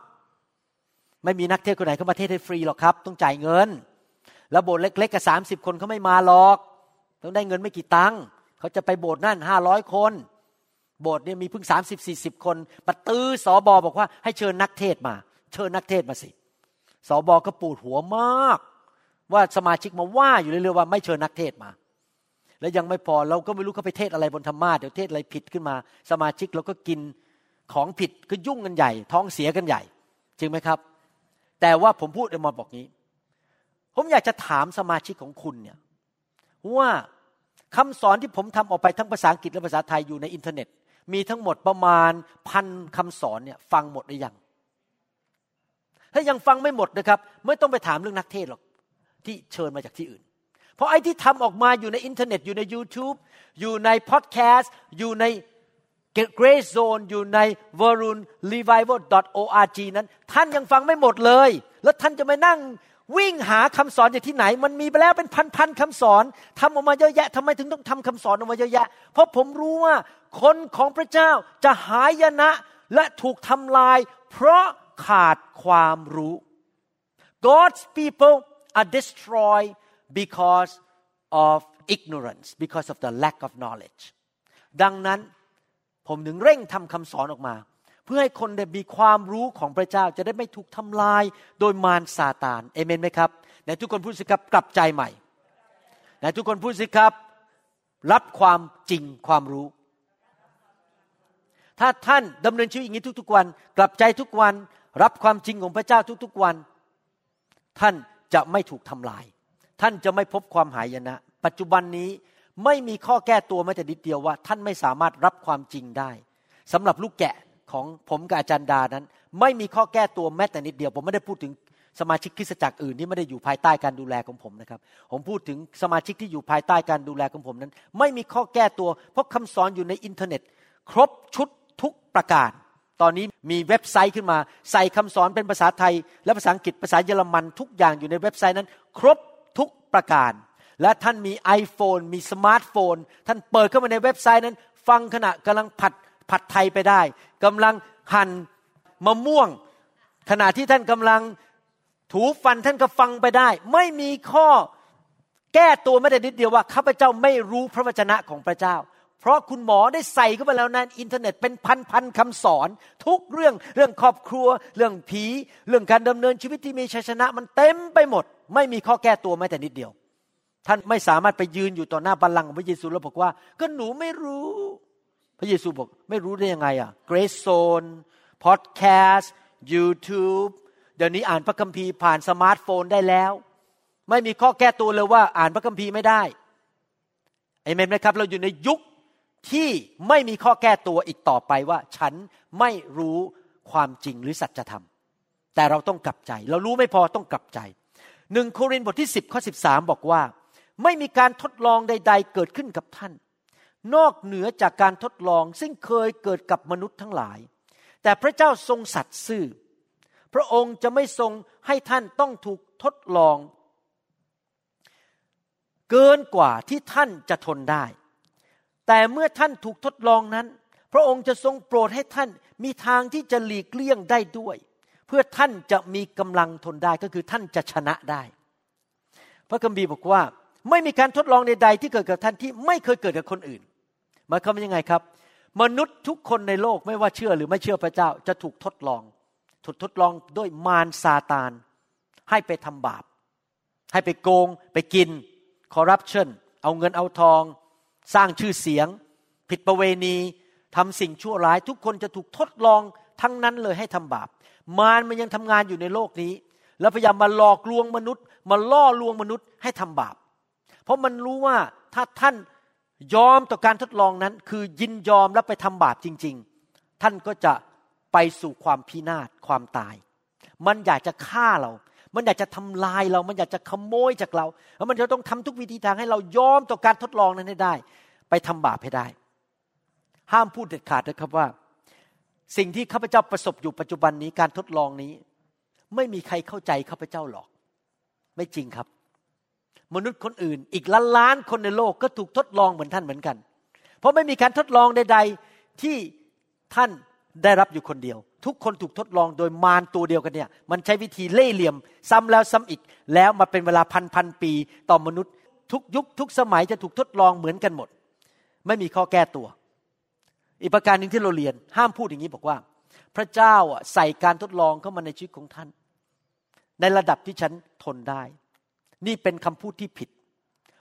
ไม่มีนักเทศคนไหนเข้ามาเทศให้ฟรีหรอกครับ ต้องจ่ายเงิน แล้วโบสถ์เล็กๆกับสามสิบคนเขาไม่มาหรอก ต้องได้เงินไม่กี่ตังค์เขาจะไปโบสถ์นั่นห้าร้อยคน โบสถ์เนี่ยมีเพิ่งสามสิบสี่สิบคนปตื้อสอบอบอกว่าให้เชิญนักเทศมา เชิญนักเทศมาสิสอบอก็ปูดหัวมาก ว่าสมาชิกมาว่าอยู่เรื่อยๆว่าไม่เชิญนักเทศมา แล้วยังไม่พอเราก็ไม่รู้เขาไปเทศอะไรบนธรรมาเดี๋ยวเทศอะไรผิดขึ้นมา สมาชิกเราก็กินของผิดก็ยุ่งกันใหญ่ ท้องเสียกันใหญ่ จริงไหมครับ แต่ว่าผมพูดออกมาบอกนี้ ผมอยากจะถามสมาชิกของคุณเนี่ยว่าคำสอนที่ผมทำออกไปทั้งภาษาอังกฤษและภาษาไทยอยู่ในอินเทอร์เน็ต มีทั้งหมดประมาณพันคำสอนเนี่ยฟังหมดหรือยัง ถ้ายังฟังไม่หมดนะครับ ไม่ต้องไปถามเรื่องนักเทศน์หรอกที่เชิญมาจากที่อื่น เพราะไอ้ที่ทำออกมาอยู่ในอินเทอร์เน็ตอยู่ใน YouTube อยู่ในพอดแคสต์อยู่ใน Grace Zone อยู่ใน v a r u n revival org นั้น ท่านยังฟังไม่หมดเลย แล้วท่านจะไปนั่ง วิ่งหาคำสอนจากที่ไหน มันมีไปแล้วเป็นพันๆคำสอนทำออกมาเยอะแยะทำไมถึงต้องทำคำสอนออกมาเยอะแยะ เพราะผมรู้ว่าคนของพระเจ้าจะหายนะและถูกทำลาย เพราะขาดความรู้ God's people are destroyed because of ignorance because of the lack of knowledge ดังนั้นผมถึงเร่งทำคำสอนออกมา เพื่อให้คนได้มีความรู้ของพระเจ้าจะได้ไม่ถูกทำลายโดยมารซาตานเอเมนไหมครับไหนทุกคนพูดสิครับกลับใจใหม่ไหนทุกคนพูดสิครับ รับความจริงความรู้ ถ้าท่านดำเนินชีวิตอย่างนี้ทุกๆวัน กลับใจทุกวัน รับความจริงของพระเจ้าทุกๆวัน ท่านจะไม่ถูกทำลาย ท่านจะไม่พบความหายนะ ปัจจุบันนี้ไม่มีข้อแก้ตัวแม้แต่นิดเดียวว่า ท่านไม่สามารถรับความจริงได้สำหรับลูกแกะ ของผมกับอาจารย์ดานั้น ไม่มีข้อแก้ตัวแม้แต่นิดเดียว ผมไม่ได้พูดถึงสมาชิกคริสตจักรอื่นที่ไม่ได้อยู่ภายใต้การดูแลของผมนะครับ ผมพูดถึงสมาชิกที่อยู่ภายใต้การดูแลของผมนั้น ไม่มีข้อแก้ตัว เพราะคำสอนอยู่ในอินเทอร์เน็ต ครบชุดทุกประการ ตอนนี้มีเว็บไซต์ขึ้นมา ใส่คำสอนเป็นภาษาไทย และภาษาอังกฤษภาษาเยอรมันทุกอย่างอยู่ในเว็บไซต์นั้น ครบทุกประการ และท่านมี iPhone มีสมาร์ทโฟนท่านเปิดเข้ามาในเว็บไซต์นั้น ฟังขณะกำลังผัด ผัดไทยไปได้กำลังหั่นมะม่วง ขณะที่ท่านกำลังถูฟันท่านก็ฟังไปได้ ไม่มีข้อแก้ตัวไม่ได้นิดเดียวว่าข้าพเจ้าไม่รู้พระวจนะของพระเจ้า เพราะคุณหมอได้ใส่เข้าไปแล้วในอินเทอร์เน็ตเป็นพันๆคำสอน ทุกเรื่องเรื่องครอบครัว เรื่องผี เรื่องการดำเนินชีวิตที่มีชัยชนะมันเต็มไปหมด ไม่มีข้อแก้ตัวแม้แต่นิดเดียว ท่านไม่สามารถไปยืนอยู่ต่อหน้าบัลลังก์ของพระเยซูแล้วบอกว่า ก็หนูไม่รู้ พระเยซูบอกไม่รู้ได้ยังไงอะ Grace Zone Podcast YouTube เดี๋ยวนี้อ่านพระคัมภีร์ผ่านสมาร์ทโฟนได้แล้ว ไม่มีข้อแก้ตัวเลยว่าอ่านพระคัมภีร์ไม่ได้เอเมนไหมครับ เราอยู่ในยุคที่ไม่มีข้อแก้ตัวอีกต่อไปว่า ฉันไม่รู้ความจริงหรือสัจธรรม แต่เราต้องกลับใจ เรารู้ไม่พอต้องกลับใจหนึ่งโครินธ์บทที่ 10 ข้อ 13 บอกว่า ไม่มีการทดลองใด ๆ เกิดขึ้นกับท่าน นอกเหนือจากการทดลองซึ่งเคยเกิดกับมนุษย์ทั้งหลาย แต่พระเจ้าทรงสัตย์ซื่อ พระองค์จะไม่ทรงให้ท่านต้องถูกทดลอง เกินกว่าที่ท่านจะทนได้ แต่เมื่อท่านถูกทดลองนั้น พระองค์จะทรงโปรดให้ท่านมีทางที่จะหลีกเลี่ยงได้ด้วย เพื่อท่านจะมีกำลังทนได้ก็คือท่านจะชนะได้ พระคัมภีร์บอกว่าไม่มีการทดลองใดๆที่เกิดกับท่านที่ไม่เคยเกิดกับคนอื่น หมายความว่ายังไงครับ มนุษย์ทุกคนในโลกไม่ว่าเชื่อหรือไม่เชื่อพระเจ้าจะถูกทดลอง ถูกทดลองด้วยมารซาตาน ให้ไปทำบาป ให้ไปโกง ไปกินคอร์รัปชันเอาเงินเอาทอง สร้างชื่อเสียง ผิดประเวณีทำสิ่งชั่วร้าย ทุกคนจะถูกทดลองทั้งนั้นเลยให้ทำบาป มารมันยังทำงานอยู่ในโลกนี้ แล้วพยายามมาหลอกลวงมนุษย์ มาล่อลวงมนุษย์ให้ทำบาป เพราะมันรู้ว่าถ้าท่าน ยอมต่อการทดลองนั้น คือยินยอมแล้วไปทำบาปจริง ๆ ท่านก็จะไปสู่ความพินาศความตาย มันอยากจะฆ่าเรา มันอยากจะทำลายเรา มันอยากจะขโมยจากเรา แล้วมันจะต้องทำทุกวิธีทางให้เรายอมต่อการทดลองนั้นให้ได้ ไปทำบาปให้ได้ ห้ามพูดเด็ดขาดนะครับว่า สิ่งที่ข้าพเจ้าประสบอยู่ปัจจุบันนี้การทดลองนี้ ไม่มีใครเข้าใจข้าพเจ้าหรอก ไม่จริงครับ มนุษย์คนอื่น อีกล้านล้านคนในโลกก็ถูกทดลองเหมือนท่านเหมือนกัน เพราะไม่มีการทดลองใด ๆที่ท่านได้รับอยู่คนเดียว ทุกคนถูกทดลองโดยมารตัวเดียวกันเนี่ย มันใช้วิธีเล่ห์เหลี่ยม ซ้ำแล้วซ้ำอีก แล้วมาเป็นเวลาพันพันปี ต่อมนุษย์ ทุกยุคทุกสมัยจะถูกทดลองเหมือนกันหมด ไม่มีข้อแก้ตัว อีกประการหนึ่งที่เราเรียน ห้ามพูดอย่างนี้บอกว่า พระเจ้าใส่การทดลองเข้ามาในชีวิตของท่าน ในระดับที่ฉันทนได้ นี่เป็นคำพูดที่ผิด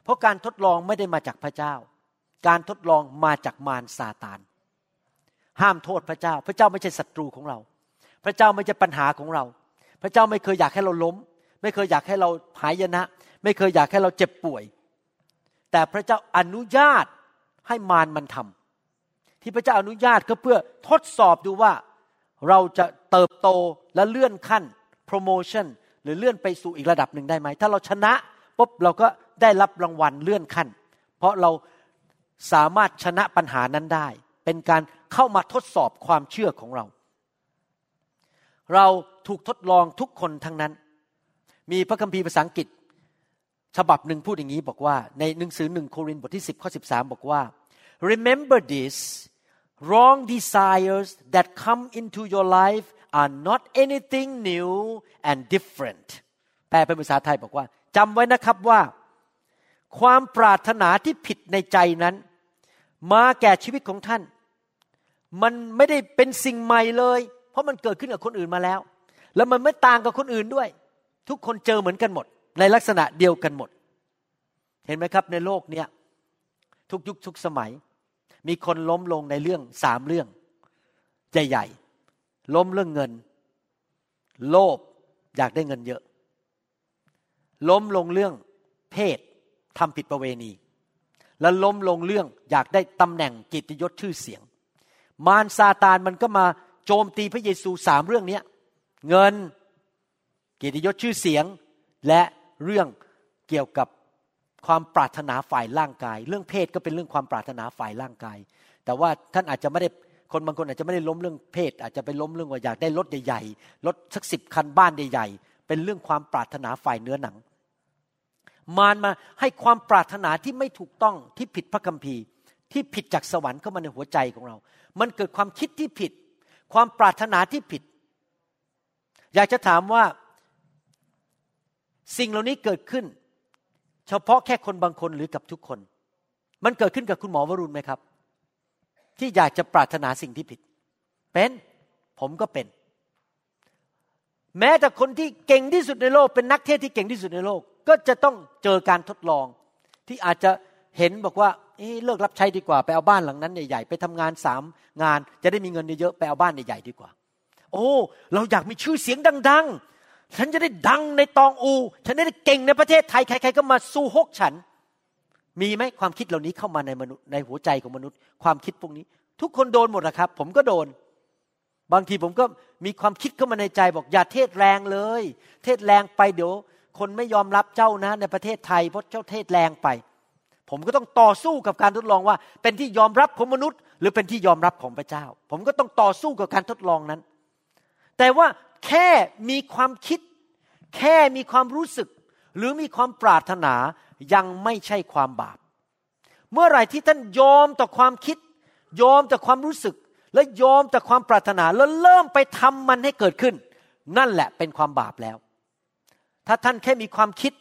เพราะการทดลองไม่ได้มาจากพระเจ้า การทดลองมาจากมารซาตาน ห้ามโทษพระเจ้า พระเจ้าไม่ใช่ศัตรูของเรา พระเจ้าไม่ใช่ปัญหาของเรา พระเจ้าไม่เคยอยากให้เราล้ม ไม่เคยอยากให้เราหายนะ ไม่เคยอยากให้เราเจ็บป่วย แต่พระเจ้าอนุญาตให้มารมันทำที่พระเจ้าอนุญาตก็เพื่อทดสอบดูว่าเราจะเติบโตและเลื่อนขั้นโปรโมชั่น หรือเลื่อนไปสู่อีกระดับหนึ่งได้ไหม ถ้าเราชนะปุ๊บเราก็ได้รับรางวัลเลื่อนขั้น เพราะเราสามารถชนะปัญหานั้นได้ เป็นการเข้ามาทดสอบความเชื่อของเรา เราถูกทดลองทุกคนทั้งนั้น มีพระคัมภีร์ภาษาอังกฤษ ฉบับหนึ่งพูดอย่างนี้บอกว่า ในหนังสือหนึ่งโครินธ์บทที่ 10ข้อ13 บอกว่า remember this wrong desires that come into your life are not anything new and different แปลเป็นภาษาไทยบอกว่าจำไว้นะครับว่า ความปรารถนาที่ผิดในใจนั้น มาแก่ชีวิตของท่าน มันไม่ได้เป็นสิ่งใหม่เลย เพราะมันเกิดขึ้นกับคนอื่นมาแล้ว แล้วมันไม่ต่างกับคนอื่นด้วย ทุกคนเจอเหมือนกันหมด ในลักษณะเดียวกันหมด เห็นไหมครับในโลกเนี้ยทุกยุคทุกสมัย มีคนล้มลงในเรื่องสามเรื่องใหญ่ๆ ล้มเรื่องเงิน โลภอยากได้เงินเยอะ ล้มลงเรื่องเพศทำผิดประเวณี แล้วล้มลงเรื่องอยากได้ตำแหน่งกิตยศชื่อเสียง มารซาตานมันก็มาโจมตีพระเยซูสามเรื่องนี้เงินกียรติยศชื่อเสียง และเรื่องเกี่ยวกับความปรารถนาฝ่ายร่างกาย เรื่องเพศก็เป็นเรื่องความปรารถนาฝ่ายร่างกาย แต่ว่าท่านอาจจะไม่ได้ คนบางคนอาจจะไม่ได้ล้มเรื่องเพศ อาจจะไปล้มเรื่องว่าอยากได้รถใหญ่ๆรถสักสิบคันบ้านใหญ่ๆเป็นเรื่องความปรารถนาฝ่ายเนื้อหนัง มารมาให้ความปรารถนาที่ไม่ถูกต้องที่ผิดพระคัมภีร์ ที่ผิดจากสวรรค์เข้ามาในหัวใจของเรา มันเกิดความคิดที่ผิด ความปรารถนาที่ผิด อยากจะถามว่าสิ่งเหล่านี้เกิดขึ้น เฉพาะแค่คนบางคนหรือกับทุกคน มันเกิดขึ้นกับคุณหมอวรุณไหมครับ ที่อยากจะปรารถนาสิ่งที่ผิด เป็นผมก็เป็น แม้แต่คนที่เก่งที่สุดในโลก เป็นนักเทศที่เก่งที่สุดในโลก ก็จะต้องเจอการทดลอง ที่อาจจะเห็นบอกว่าเเลิกรับใช้ดีกว่า ไปเอาบ้านหลังนั้นใหญ่ๆ ไปทำงานสามงาน จะได้มีเงินเยอะๆไปเอาบ้านใหญ่ๆดีกว่า โอ้ เราอยากมีชื่อเสียงดัง ๆ ฉันจะได้ดังในตองอู ฉันได้เก่งในประเทศไทยใครๆก็มาสู้ฮกฉัน มีไหมความคิดเหล่านี้เข้ามาในมนุษย์ในหัวใจของมนุษย์ ความคิดพวกนี้ ทุกคนโดนหมดนะครับ ผมก็โดน บางทีผมก็มีความคิดเข้ามาในใจบอกอย่าเทศแรงเลย เทศแรงไปเดี๋ยว คนไม่ยอมรับเจ้านะ ในประเทศไทยเพราะเจ้าเทศแรงไป ผมก็ต้องต่อสู้กับการทดลองว่า เป็นที่ยอมรับของมนุษย์ หรือเป็นที่ยอมรับของพระเจ้า ผมก็ต้องต่อสู้กับการทดลองนั้น แต่ว่าแค่มีความคิด แค่มีความรู้สึก หรือมีความปรารถนา ยังไม่ใช่ความบาป เมื่อไหร่ที่ท่านยอมต่อความคิด ยอมต่อความรู้สึก และยอมต่อความปรารถนาแล้วเริ่มไปทำมันให้เกิดขึ้น นั่นแหละเป็นความบาปแล้ว ถ้าท่านแค่มีความคิด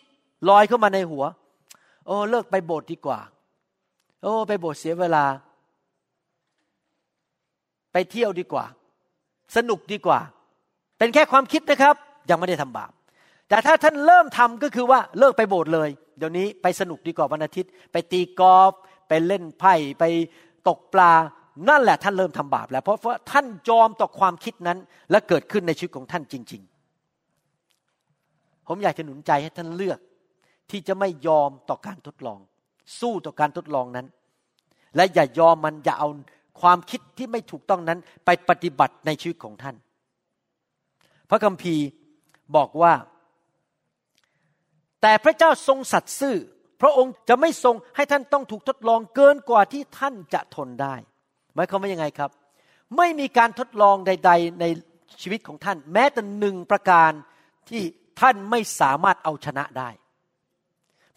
ลอยเข้ามาในหัว โอ้เลิกไปโบสถ์ดีกว่า โอ้ไปโบสถ์เสียเวลา ไปเที่ยวดีกว่า สนุกดีกว่า เป็นแค่ความคิดนะครับ ยังไม่ได้ทำบาป แต่ถ้าท่านเริ่มทำก็คือว่าเลิกไปโบสถ์เลย เดี๋ยวนี้ไปสนุกดีกว่าวันอาทิตย์ ไปตีกอล์ฟไปเล่นไพ่ไปตกปลานั่นแหละท่านเริ่มทำบาปแล้วเพราะว่าท่านยอมต่อความคิดนั้น และเกิดขึ้นในชีวิตของท่านจริง ๆ ผมอยากจะหนุนใจให้ท่านเลือก ที่จะไม่ยอมต่อการทดลอง สู้ต่อการทดลองนั้น และอย่ายอมมันอย่าเอาความคิดที่ไม่ถูกต้องนั้น ไปปฏิบัติในชีวิตของท่าน พระคัมภีร์บอกว่า แต่พระเจ้าทรงสัตย์ซื่อ พระองค์จะไม่ทรงให้ท่านต้องถูกทดลองเกินกว่าที่ท่านจะทนได้ หมายความว่ายังไงครับ ไม่มีการทดลองใด ๆ ในชีวิตของท่าน แม้แต่หนึ่งประการที่ท่านไม่สามารถเอาชนะได้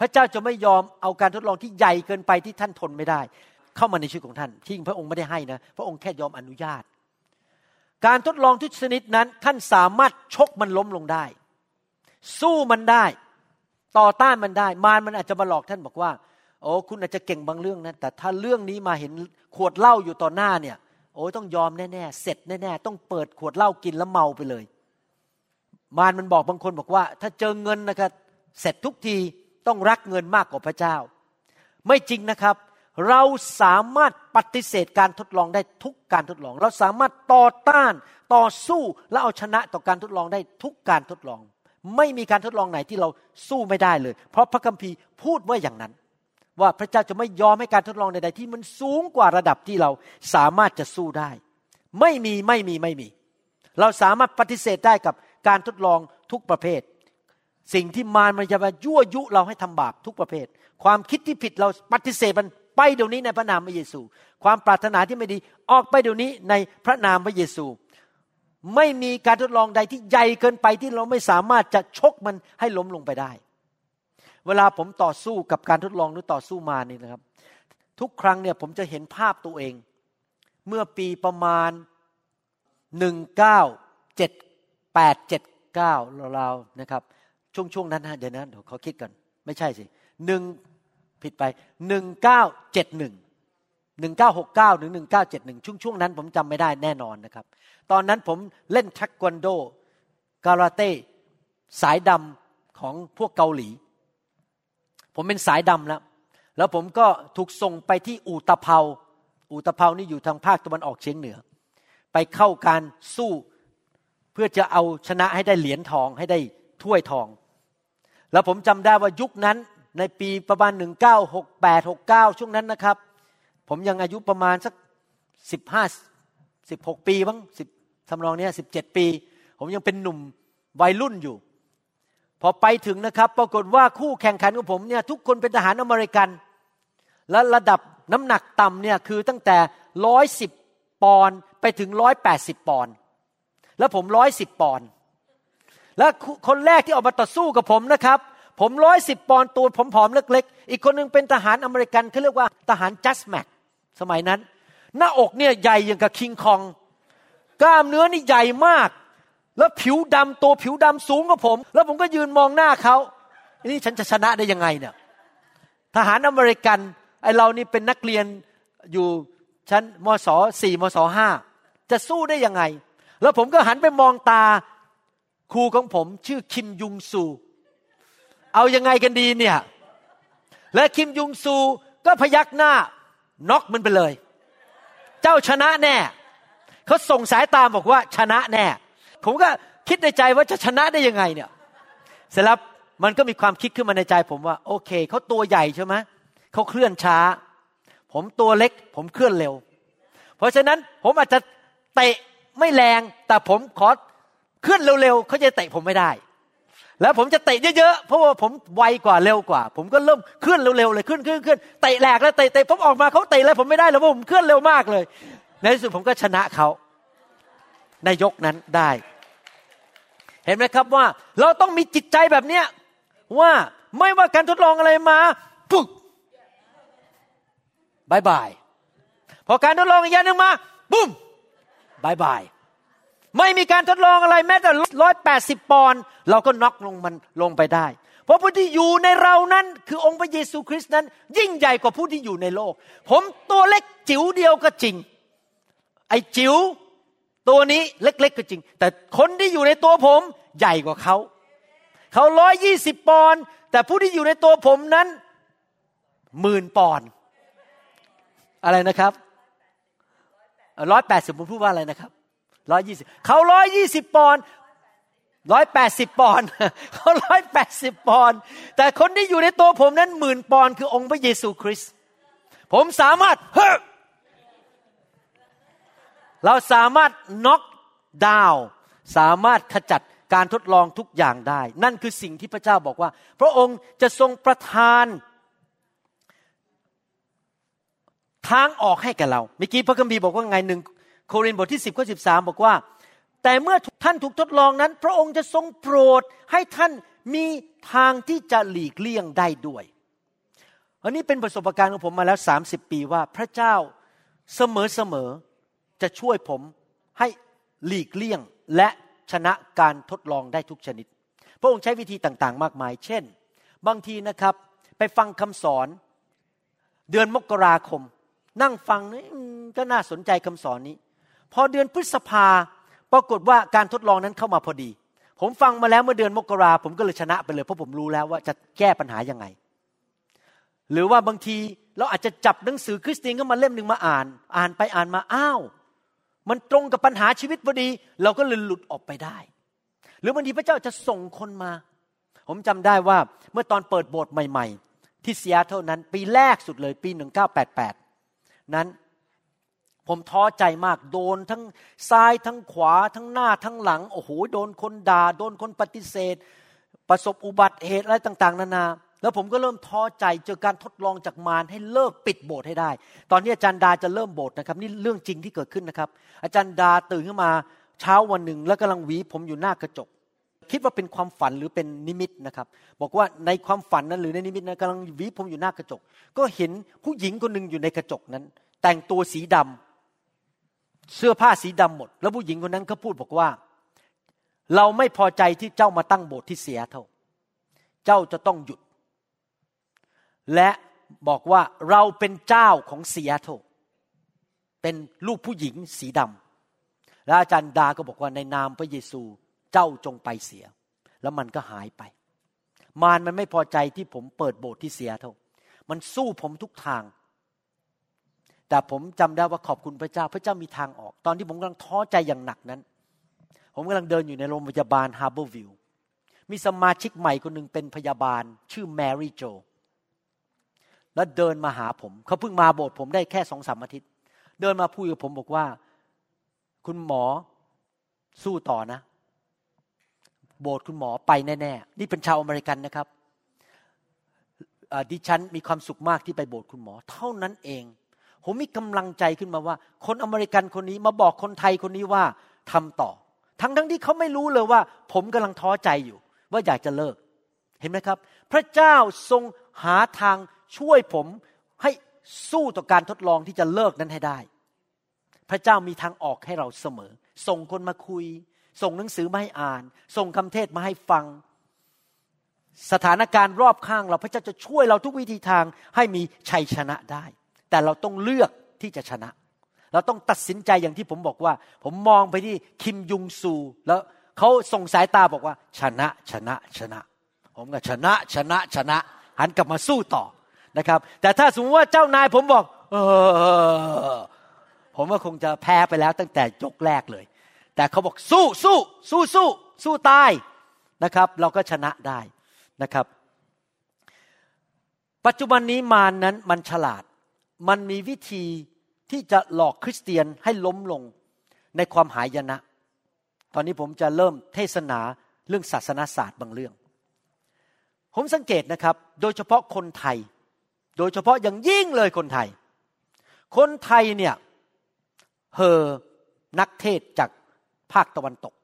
พระเจ้าจะไม่ยอมเอาการทดลองที่ใหญ่เกินไปที่ท่านทนไม่ได้ เข้ามาในชีวิตของท่านที่พระองค์ไม่ได้ให้นะ พระองค์แค่ยอมอนุญาต การทดลองทุกชนิดนั้นท่านสามารถชกมันล้มลงได้ สู้มันได้ ต่อต้านมันได้ มารมันอาจจะมาหลอกท่านบอกว่า โอ้คุณอาจจะเก่งบางเรื่องนะแต่ถ้าเรื่องนี้มาเห็นขวดเหล้าอยู่ต่อหน้าเนี่ย โอ้ต้องยอมแน่ๆเสร็จแน่ๆต้องเปิดขวดเหล้ากินแล้วเมาไปเลย มารมันบอกบางคนบอกว่า ถ้าเจอเงินนะครับเสร็จทุกทีต้องรักเงินมากกว่าพระเจ้า ไม่จริงนะครับ เราสามารถปฏิเสธการทดลองได้ทุกการทดลอง เราสามารถต่อต้านต่อสู้และเอาชนะต่อการทดลองได้ทุกการทดลอง ไม่มีการทดลองไหนที่เราสู้ไม่ได้เลย เพราะพระคัมภีร์พูดว่าอย่างนั้น ว่าพระเจ้าจะไม่ยอมให้การทดลองใดๆที่มันสูงกว่าระดับที่เราสามารถจะสู้ได้ ไม่มีไม่มีไม่มี เราสามารถปฏิเสธได้กับการทดลองทุกประเภท สิ่งที่มารมันจะมายั่วยุเราให้ทำบาปทุกประเภท ความคิดที่ผิดเราปฏิเสธมันไปเดี๋ยวนี้ในพระนามพระเยซู ความปรารถนาที่ไม่ดีออกไปเดี๋ยวนี้ในพระนามพระเยซู ไม่มีการทดลองใดที่ใหญ่เกินไปที่เราไม่สามารถจะชกมันให้ล้มลงไปได้ เวลาผมต่อสู้กับการทดลองหรือต่อสู้มานี่นะครับ ทุกครั้งเนี่ยผมจะเห็นภาพตัวเอง เมื่อปีประมาณหนึ่งเก้าเจ็ดแปดเจ็ดเก้าราวๆนะครับ ช่วงช่วงนั้นนะเดี๋ยวนะเดี๋ยวเขาคิดกัน ไม่ใช่สิหนึ่งผิดไปหนึ่งเก้าเจ็ดหนึ่ง หนึ่งเก้าหกเก้าหรือหนึ่งเก้าเจ็ดหนึ่งช่วงช่วงนั้นผมจำไม่ได้แน่นอนนะครับ ตอนนั้นผมเล่นทักวันโดการาเต้สายดำของพวกเกาหลี ผมเป็นสายดำแล้ว แล้วผมก็ถูกส่งไปที่อูตะเภา อูตะเภานี่อยู่ทางภาคตะวันออกเฉียงเหนือ ไปเข้าการสู้เพื่อจะเอาชนะให้ได้เหรียญทองให้ได้ถ้วยทอง แล้วผมจำได้ว่ายุคนั้นในปีประมาณ 1968 69 ช่วงนั้นนะครับ ผมยังอายุประมาณสัก15 16ปีบ้างสิบทำนองนี้สิบเจ็ดปี ผมยังเป็นหนุ่มวัยรุ่นอยู่ พอไปถึงนะครับ ปรากฏว่าคู่แข่งขันของผมเนี่ยทุกคนเป็นทหารอเมริกัน และระดับน้ำหนักต่ำเนี่ยคือตั้งแต่ร้อยสิบปอนด์ไปถึงร้อยแปดสิบปอนด์แล้วผมร้อยสิบปอนด์และคนแรกที่ออกมาต่อสู้กับผมนะครับ ผมร้อยสิบปอนด์ตัวผมผอมเล็กๆ อีกคนนึงเป็นทหารอเมริกันเขาเรียกว่าทหารจัสแม็ก สมัยนั้น หน้าอกเนี่ยใหญ่อย่างกับคิงคอง กล้ามเนื้อนี่ใหญ่มาก แล้วผิวดำตัวผิวดำสูงกว่าผม แล้วผมก็ยืนมองหน้าเขานี่ฉันจะชนะได้ยังไงเนี่ยทหารอเมริกันไอเรานี่เป็นนักเรียนอยู่ชั้นมศสี่มศห้าจะสู้ได้ยังไง แล้วผมก็หันไปมองตาครูของผมชื่อคิมยุงซู เอายังไงกันดีเนี่ย และคิมยุงซูก็พยักหน้า น็อกมันไปเลย เจ้าชนะแน่เขาส่งสายตามบอกว่าชนะแน่ ผมก็คิดในใจว่าจะชนะได้ยังไงเนี่ย เสร็จแล้วมันก็มีความคิดขึ้นมาในใจ ผมว่า โอเคเขาตัวใหญ่ใช่ไหมเขาเคลื่อนช้า ผมตัวเล็ก ผมเคลื่อนเร็ว เพราะฉะนั้นผมอาจจะเตะไม่แรง แต่ผมขอเคลื่อนเร็วๆเขาจะเตะผมไม่ได้ แล้วผมจะเตะเยอะๆ เพราะว่าผมไวกว่าเร็วกว่า ผมก็เริ่มเคลื่อนเร็วๆเลยขึ้นขึ้นขึ้นเตะแหลกแล้วเตะเตะผมออกมาเขาเตะแล้วผมไม่ได้แล้วเพราะผมเคลื่อนเร็วมากเลย ในที่สุดผมก็ชนะเขาในยกนั้นได้ เห็นไหมครับว่าเราต้องมีจิตใจแบบเนี้ยว่าไม่ว่าการทดลองอะไรมาปุ๊บ bye bye พอการทดลองอีกอย่างหนึ่งมาบุ้ม bye bye ไม่มีการทดลองอะไรแม้แต่ร้อยแปดสิบปอนด์เราก็น็อกลงมันลงไปได้ เพราะผู้ที่อยู่ในเรานั้นคือองค์พระเยซูคริสต์นั้น ยิ่งใหญ่กว่าผู้ที่อยู่ในโลก ผมตัวเล็กจิ๋วเดียวก็จริง ไอ้จิ๋วตัวนี้เล็กๆก็จริง แต่คนที่อยู่ในตัวผมใหญ่กว่าเขา เขาร้อยยี่สิบปอนด์แต่ผู้ที่อยู่ในตัวผมนั้นหมื่นปอนด์อะไรนะครับร้อยแปดสิบผมพูดว่าอะไรนะครับ ร้อยยี่สิบเขาร้อยยี่สิบปอนร้อยแปดสิบปอนเขาร้อยแปดสิบปอนแต่คนที่อยู่ในตัวผมนั้นหมื่นปอนคือองค์พระเยซูคริสต์ผมสามารถเฮ้เราสามารถน็อกดาวสามารถขจัดการทดลองทุกอย่างได้ นั่นคือสิ่งที่พระเจ้าบอกว่า พระองค์จะทรงประทานทางออกให้แก่เรา เมื่อกี้พระคัมภีร์บอกว่าไงหนึ่ง โครินธ์บทที่ 10ข้อ13 บอกว่า แต่เมื่อท่านถูกทดลองนั้น พระองค์จะทรงโปรดให้ท่านมีทางที่จะหลีกเลี่ยงได้ด้วย อันนี้เป็นประสบการณ์ของผมมาแล้ว 30 ปีว่าพระเจ้าเสมอเสมอจะช่วยผมให้หลีกเลี่ยงและชนะการทดลองได้ทุกชนิด พระองค์ใช้วิธีต่างๆ มากมาย เช่น บางทีนะครับไปฟังคำสอนเดือนมกราคม นั่งฟังนี่ก็น่าสนใจคำสอนนี้ พอเดือนพฤษภาปรากฏว่าการทดลองนั้นเข้ามาพอดี ผมฟังมาแล้วเมื่อเดือนมกราผมก็เลยชนะไปเลยเพราะผมรู้แล้วว่าจะแก้ปัญหายังไง หรือว่าบางทีเราอาจจะจับหนังสือคริสเตียนก็มาเล่มหนึ่งมาอ่าน อ่านไปอ่านมาอ้าว มันตรงกับปัญหาชีวิตพอดี เราก็เลยหลุดออกไปได้ หรือบางทีพระเจ้าจะส่งคนมา ผมจำได้ว่าเมื่อตอนเปิดโบสถ์ใหม่ ๆ ที่เซียเท่านั้น ปีแรกสุดเลยปี 1988 นั้น ผมท้อใจมากโดนทั้งซ้ายทั้งขวาทั้งหน้าทั้งหลัง โอ้โหโดนคนด่า โดนคนปฏิเสธ ประสบอุบัติเหตุอะไรต่าง ๆ นานา แล้วผมก็เริ่มท้อใจเจอการทดลองจากมารให้เลิกปิดโบสถ์ให้ได้ ตอนนี้อาจารย์ดาจะเริ่มโบสถ์นะครับนี่เรื่องจริงที่เกิดขึ้นนะครับ อาจารย์ดาตื่นขึ้นมาเช้าวันหนึ่ง แล้วกำลังหวีผมอยู่หน้ากระจก คิดว่าเป็นความฝันหรือเป็นนิมิตนะครับบอกว่าในความฝันนั้นหรือในนิมิตนั้นกำลังหวีผมอยู่หน้ากระจก ก็เห็นผู้หญิงคนหนึ่งอยู่ในกระจกนั้น แต่งตัวสีดำ เสื้อผ้าสีดำหมด แล้วผู้หญิงคนนั้นก็พูดบอกว่า เราไม่พอใจที่เจ้ามาตั้งโบสถ์ที่เสียเท่า เจ้าจะต้องหยุด และบอกว่าเราเป็นเจ้าของเสียเท่าเป็นลูกผู้หญิงสีดำแล้วอาจารย์ดาก็บอกว่าในนามพระเยซูเจ้าจงไปเสีย แล้วมันก็หายไป มารมันไม่พอใจที่ผมเปิดโบสถ์ที่เสียเท่า มันสู้ผมทุกทาง แต่ผมจำได้ว่าขอบคุณพระเจ้า พระเจ้ามีทางออก ตอนที่ผมกำลังท้อใจอย่างหนักนั้น ผมกำลังเดินอยู่ในโรงพยาบาลฮาร์เบอร์วิวมีสมาชิกใหม่คนหนึ่งเป็นพยาบาล ชื่อแมรี่โจ แล้วเดินมาหาผม เขาเพิ่งมาโบสถ์ผมได้แค่สองสามอาทิตย์ เดินมาพูดกับผมบอกว่า คุณหมอสู้ต่อนะ โบสถ์คุณหมอไปแน่ๆ นี่เป็นชาวอเมริกันนะครับดิฉันมีความสุขมากที่ไปโบสถ์คุณหมอ เท่านั้นเอง ผมมีกำลังใจขึ้นมาว่า คนอเมริกันคนนี้มาบอกคนไทยคนนี้ว่าทำต่อ ทั้งทั้งที่เขาไม่รู้เลยว่า ผมกำลังท้อใจอยู่ ว่าอยากจะเลิก เห็นไหมครับ พระเจ้าทรงหาทางช่วยผมให้สู้ต่อการทดลองที่จะเลิกนั้นให้ได้ พระเจ้ามีทางออกให้เราเสมอ ส่งคนมาคุย ส่งหนังสือมาให้อ่าน ส่งคำเทศมาให้ฟัง สถานการณ์รอบข้างเราพระเจ้าจะช่วยเราทุกวิธีทางให้มีชัยชนะได้ แต่เราต้องเลือกที่จะชนะ เราต้องตัดสินใจอย่างที่ผมบอกว่า ผมมองไปที่คิมยุงซู แล้วเขาส่งสายตาบอกว่า ชนะชนะชนะ ผมก็ชนะชนะชนะ หันกลับมาสู้ต่อนะครับ แต่ถ้าสมมติว่าเจ้านายผมบอก เออ ผมว่าคงจะแพ้ไปแล้วตั้งแต่ยกแรกเลย แต่เขาบอกสู้สู้สู้สู้สู้ตายนะครับ เราก็ชนะได้นะครับ ปัจจุบันนี้มารนนั้นมันฉลาด มันมีวิธีที่จะหลอกคริสเตียนให้ล้มลงในความหายนะ ตอนนี้ผมจะเริ่มเทศนาเรื่องศาสนาศาสตร์บางเรื่อง ผมสังเกตนะครับ โดยเฉพาะคนไทย โดยเฉพาะอย่างยิ่งเลยคนไทย คนไทยเนี่ยเฮอนักเทศจากภาคตะวันตก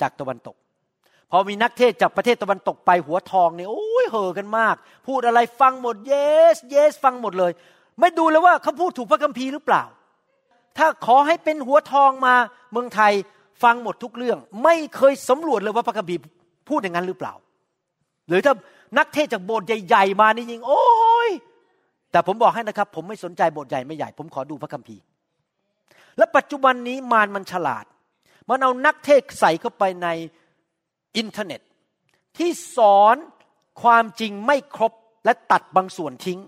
จากตะวันตก พอมีนักเทศจากประเทศตะวันตกไปหัวทองเนี่ยโอ้ยเห่อกันมาก พูดอะไรฟังหมด yes yes ฟังหมดเลย ไม่ดูเลยว่าเขาพูดถูกพระคัมภีร์หรือเปล่า ถ้าขอให้เป็นหัวทองมาเมืองไทยฟังหมดทุกเรื่อง ไม่เคยสำรวจเลยว่าพระคัมภีร์พูดอย่างนั้นหรือเปล่า หรือถ้านักเทศจากโบสถ์ใหญ่ๆมานี่ยิง โอ้ยแต่ผมบอกให้นะครับ ผมไม่สนใจโบสถ์ใหญ่ไม่ใหญ่ ผมขอดูพระคัมภีร์ และปัจจุบันนี้มารมันฉลาด มันเอานักเทศน์ใส่เข้าไปใน อินเทอร์เน็ต ที่สอนความจริงไม่ครบและตัดบางส่วนทิ้ง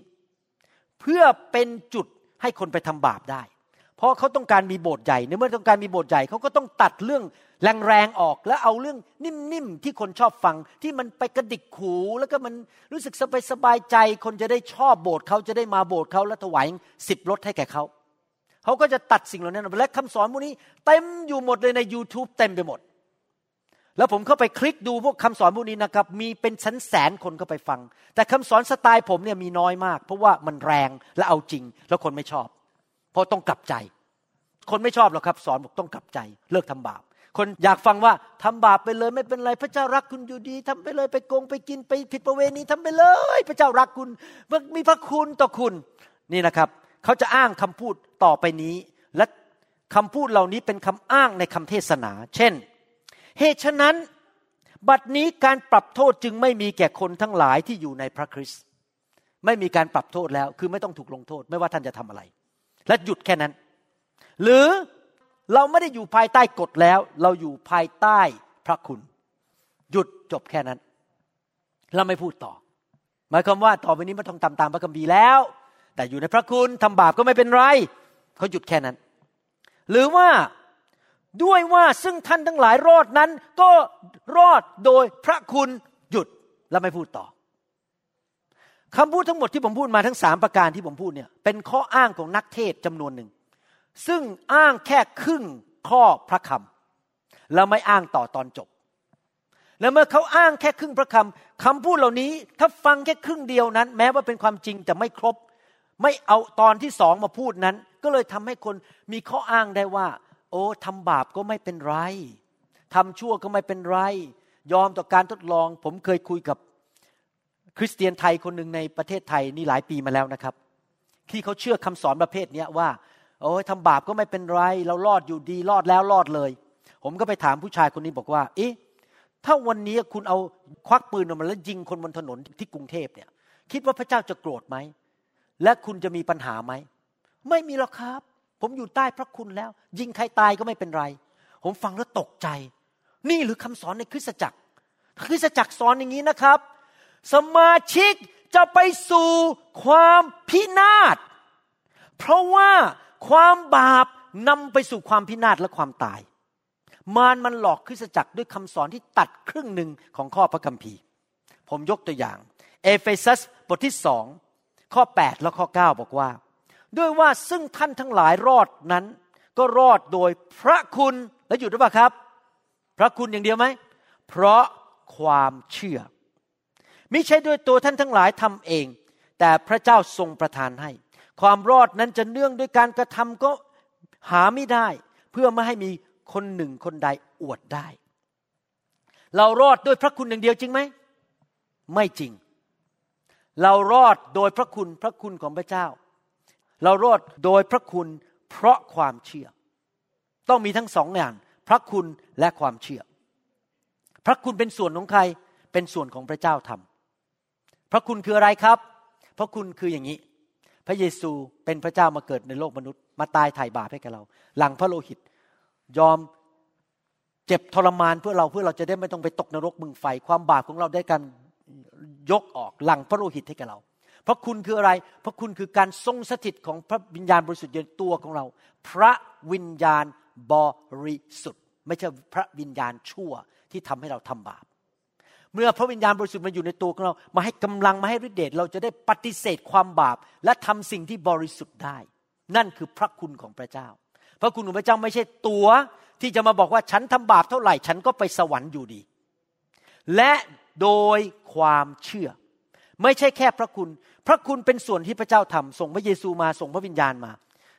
เพื่อเป็นจุดให้คนไปทำบาปได้ เพราะเขาต้องการมีโบสถ์ใหญ่ในเมื่อต้องการมีโบสถ์ใหญ่เขาก็ต้องตัดเรื่องแรงๆออกแล้วเอาเรื่องนิ่มๆที่คนชอบฟังที่มันไปกระดิกขูแล้วก็มันรู้สึกสบายบายใจ คนจะได้ชอบโบสถ์เขาจะได้มาโบสถ์เขาและถวายสิบรถให้แก่เขาเขาก็จะตัดสิ่งเหล่านั้นและคำสอนพวกนี้เต็มอยู่หมดเลยใน YouTube เต็มไปหมด แล้วผมเข้าไปคลิกดูพวกคำสอนพวกนี้นะครับ มีเป็นชั้นแสนคนเข้าไปฟัง แต่คำสอนสไตล์ผมเนี่ยมีน้อยมาก เพราะว่ามันแรงและเอาจริง แล้วคนไม่ชอบ เพราะต้องกลับใจ คนไม่ชอบหรอกครับ สอนบอกต้องกลับใจ เลิกทำบาป คนอยากฟังว่าทำบาปไปเลยไม่เป็นไร พระเจ้ารักคุณอยู่ดีทำไปเลยไปโกงไปกินไปผิดประเวณีทำไปเลย พระเจ้ารักคุณมีพระคุณต่อคุณนี่นะครับ เขาจะอ้างคำพูดต่อไปนี้ และคำพูดเหล่านี้เป็นคำอ้างในคำเทศนา เช่น เหตุฉะนั้น บัดนี้การปรับโทษจึงไม่มีแก่คนทั้งหลายที่อยู่ในพระคริสต์ไม่มีการปรับโทษแล้ว คือไม่ต้องถูกลงโทษ ไม่ว่าท่านจะทำอะไร และหยุดแค่นั้น หรือเราไม่ได้อยู่ภายใต้กฎแล้ว เราอยู่ภายใต้พระคุณ หยุดจบแค่นั้น เราไม่พูดต่อ หมายความว่าต่อไปนี้ไม่ต้องตามตามพระคัมภีร์แล้ว แต่อยู่ในพระคุณทำบาปก็ไม่เป็นไรเขาหยุดแค่นั้น หรือว่า ด้วยว่าซึ่งท่านทั้งหลายรอดนั้น ก็รอดโดยพระคุณหยุดแล้วไม่พูดต่อคำพูดทั้งหมดที่ผมพูดมาทั้งสามประการที่ผมพูดเนี่ยเป็นข้ออ้างของนักเทศจำนวนหนึ่ง ซึ่งอ้างแค่ครึ่งข้อพระคำแล้วไม่อ้างต่อตอนจบ แล้วเมื่อเขาอ้างแค่ครึ่งพระคำคำพูดเหล่านี้ถ้าฟังแค่ครึ่งเดียวนั้น แม้ว่าเป็นความจริงแต่ไม่ครบ ไม่เอาตอนที่สองมาพูดนั้น ก็เลยทำให้คนมีข้ออ้างได้ว่า โอ้ทำบาปก็ไม่เป็นไรทำชั่วก็ไม่เป็นไร ยอมต่อการทดลอง ผมเคยคุยกับคริสเตียนไทยคนหนึ่งในประเทศไทยนี่หลายปีมาแล้วนะครับ ที่เขาเชื่อคำสอนประเภทนี้ว่า โอ้ยทำบาปก็ไม่เป็นไร เรารอดอยู่ดีรอดแล้วรอดเลย ผมก็ไปถามผู้ชายคนนี้บอกว่า เอ๊ะถ้าวันนี้คุณเอาควักปืนออกมาแล้วยิงคนบนถนนที่กรุงเทพเนี่ย คิดว่าพระเจ้าจะโกรธไหม และคุณจะมีปัญหาไหม ไม่มีหรอกครับ ผมอยู่ใต้พระคุณแล้ว ยิงใครตายก็ไม่เป็นไร ผมฟังแล้วตกใจ นี่หรือคำสอนในคริสตจักร คริสตจักรสอนอย่างนี้นะครับ สมาชิกจะไปสู่ความพินาศ เพราะว่าความบาปนำไปสู่ความพินาศและความตาย มารมันหลอกคริสตจักรด้วยคำสอนที่ตัดครึ่งหนึ่งของข้อพระคัมภีร์ ผมยกตัวอย่าง เอเฟซัสบทที่สองข้อ 8 และข้อ 9 บอกว่า ด้วยว่าซึ่งท่านทั้งหลายรอดนั้น ก็รอดโดยพระคุณแล้วหยุดหรือเปล่าครับ พระคุณอย่างเดียวไหม เพราะความเชื่อไม่ใช่ด้วยตัวท่านทั้งหลายทำเอง แต่พระเจ้าทรงประทานให้ ความรอดนั้นจะเนื่องด้วยการกระทำก็หาไม่ได้ เพื่อไม่ให้มีคนหนึ่งคนใดอวดได้ เรารอดด้วยพระคุณอย่างเดียวจริงไหม ไม่จริง เรารอดโดยพระคุณพระคุณของพระเจ้า เรารอดโดยพระคุณเพราะความเชื่อ ต้องมีทั้งสองอย่างพระคุณและความเชื่อ พระคุณเป็นส่วนของใคร เป็นส่วนของพระเจ้าทำพระคุณคืออะไรครับ พระคุณคืออย่างนี้ พระเยซูเป็นพระเจ้ามาเกิดในโลกมนุษย์ มาตายไถ่บาปให้กับเรา หลังพระโลหิต ยอมเจ็บทรมานเพื่อเราเพื่อเราจะได้ไม่ต้องไปตกนรกมึงไฟ ความบาปของเราได้การยกออกหลังพระโลหิตให้กับเรา พระคุณคืออะไร พระคุณคือการทรงสถิตของพระวิญญาณบริสุทธิ์ในตัวของเรา พระวิญญาณบริสุทธิ์ ไม่ใช่พระวิญญาณชั่วที่ทำให้เราทำบาป เมื่อพระวิญญาณบริสุทธิ์มาอยู่ในตัวของเรา มาให้กำลังมาให้ฤทธิเดชเราจะได้ปฏิเสธความบาป และทำสิ่งที่บริสุทธิ์ได้ นั่นคือพระคุณของพระเจ้า พระคุณของพระเจ้าไม่ใช่ตัวที่จะมาบอกว่าฉันทำบาปเท่าไหร่ฉันก็ไปสวรรค์อยู่ดี และโดยความเชื่อ ไม่ใช่แค่พระคุณ พระคุณเป็นส่วนที่พระเจ้าทำส่งพระเยซูมาส่งพระวิญญาณมา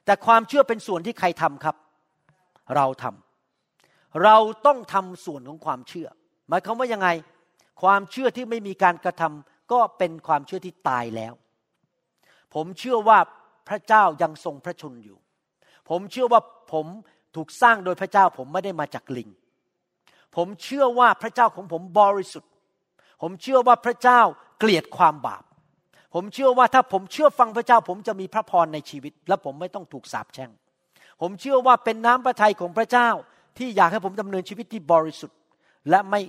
แต่ความเชื่อเป็นส่วนที่ใครทำครับ เราทำเราต้องทำส่วนของความเชื่อ หมายความว่ายังไง ความเชื่อที่ไม่มีการกระทำก็เป็นความเชื่อที่ตายแล้ว ผมเชื่อว่าพระเจ้ายังทรงพระชนอยู่ ผมเชื่อว่าผมถูกสร้างโดยพระเจ้าผมไม่ได้มาจากลิง ผมเชื่อว่าพระเจ้าของผมบริสุทธิ์ ผมเชื่อว่าพระเจ้าเกลียดความบาป ผมเชื่อว่าถ้าผมเชื่อฟังพระเจ้า ผมจะมีพระพรในชีวิต และผมไม่ต้องถูกสาปแช่ง ผมเชื่อว่าเป็นน้ำพระทัยของพระเจ้า ที่อยากให้ผมดำเนินชีวิตที่บริสุทธิ์ และไม่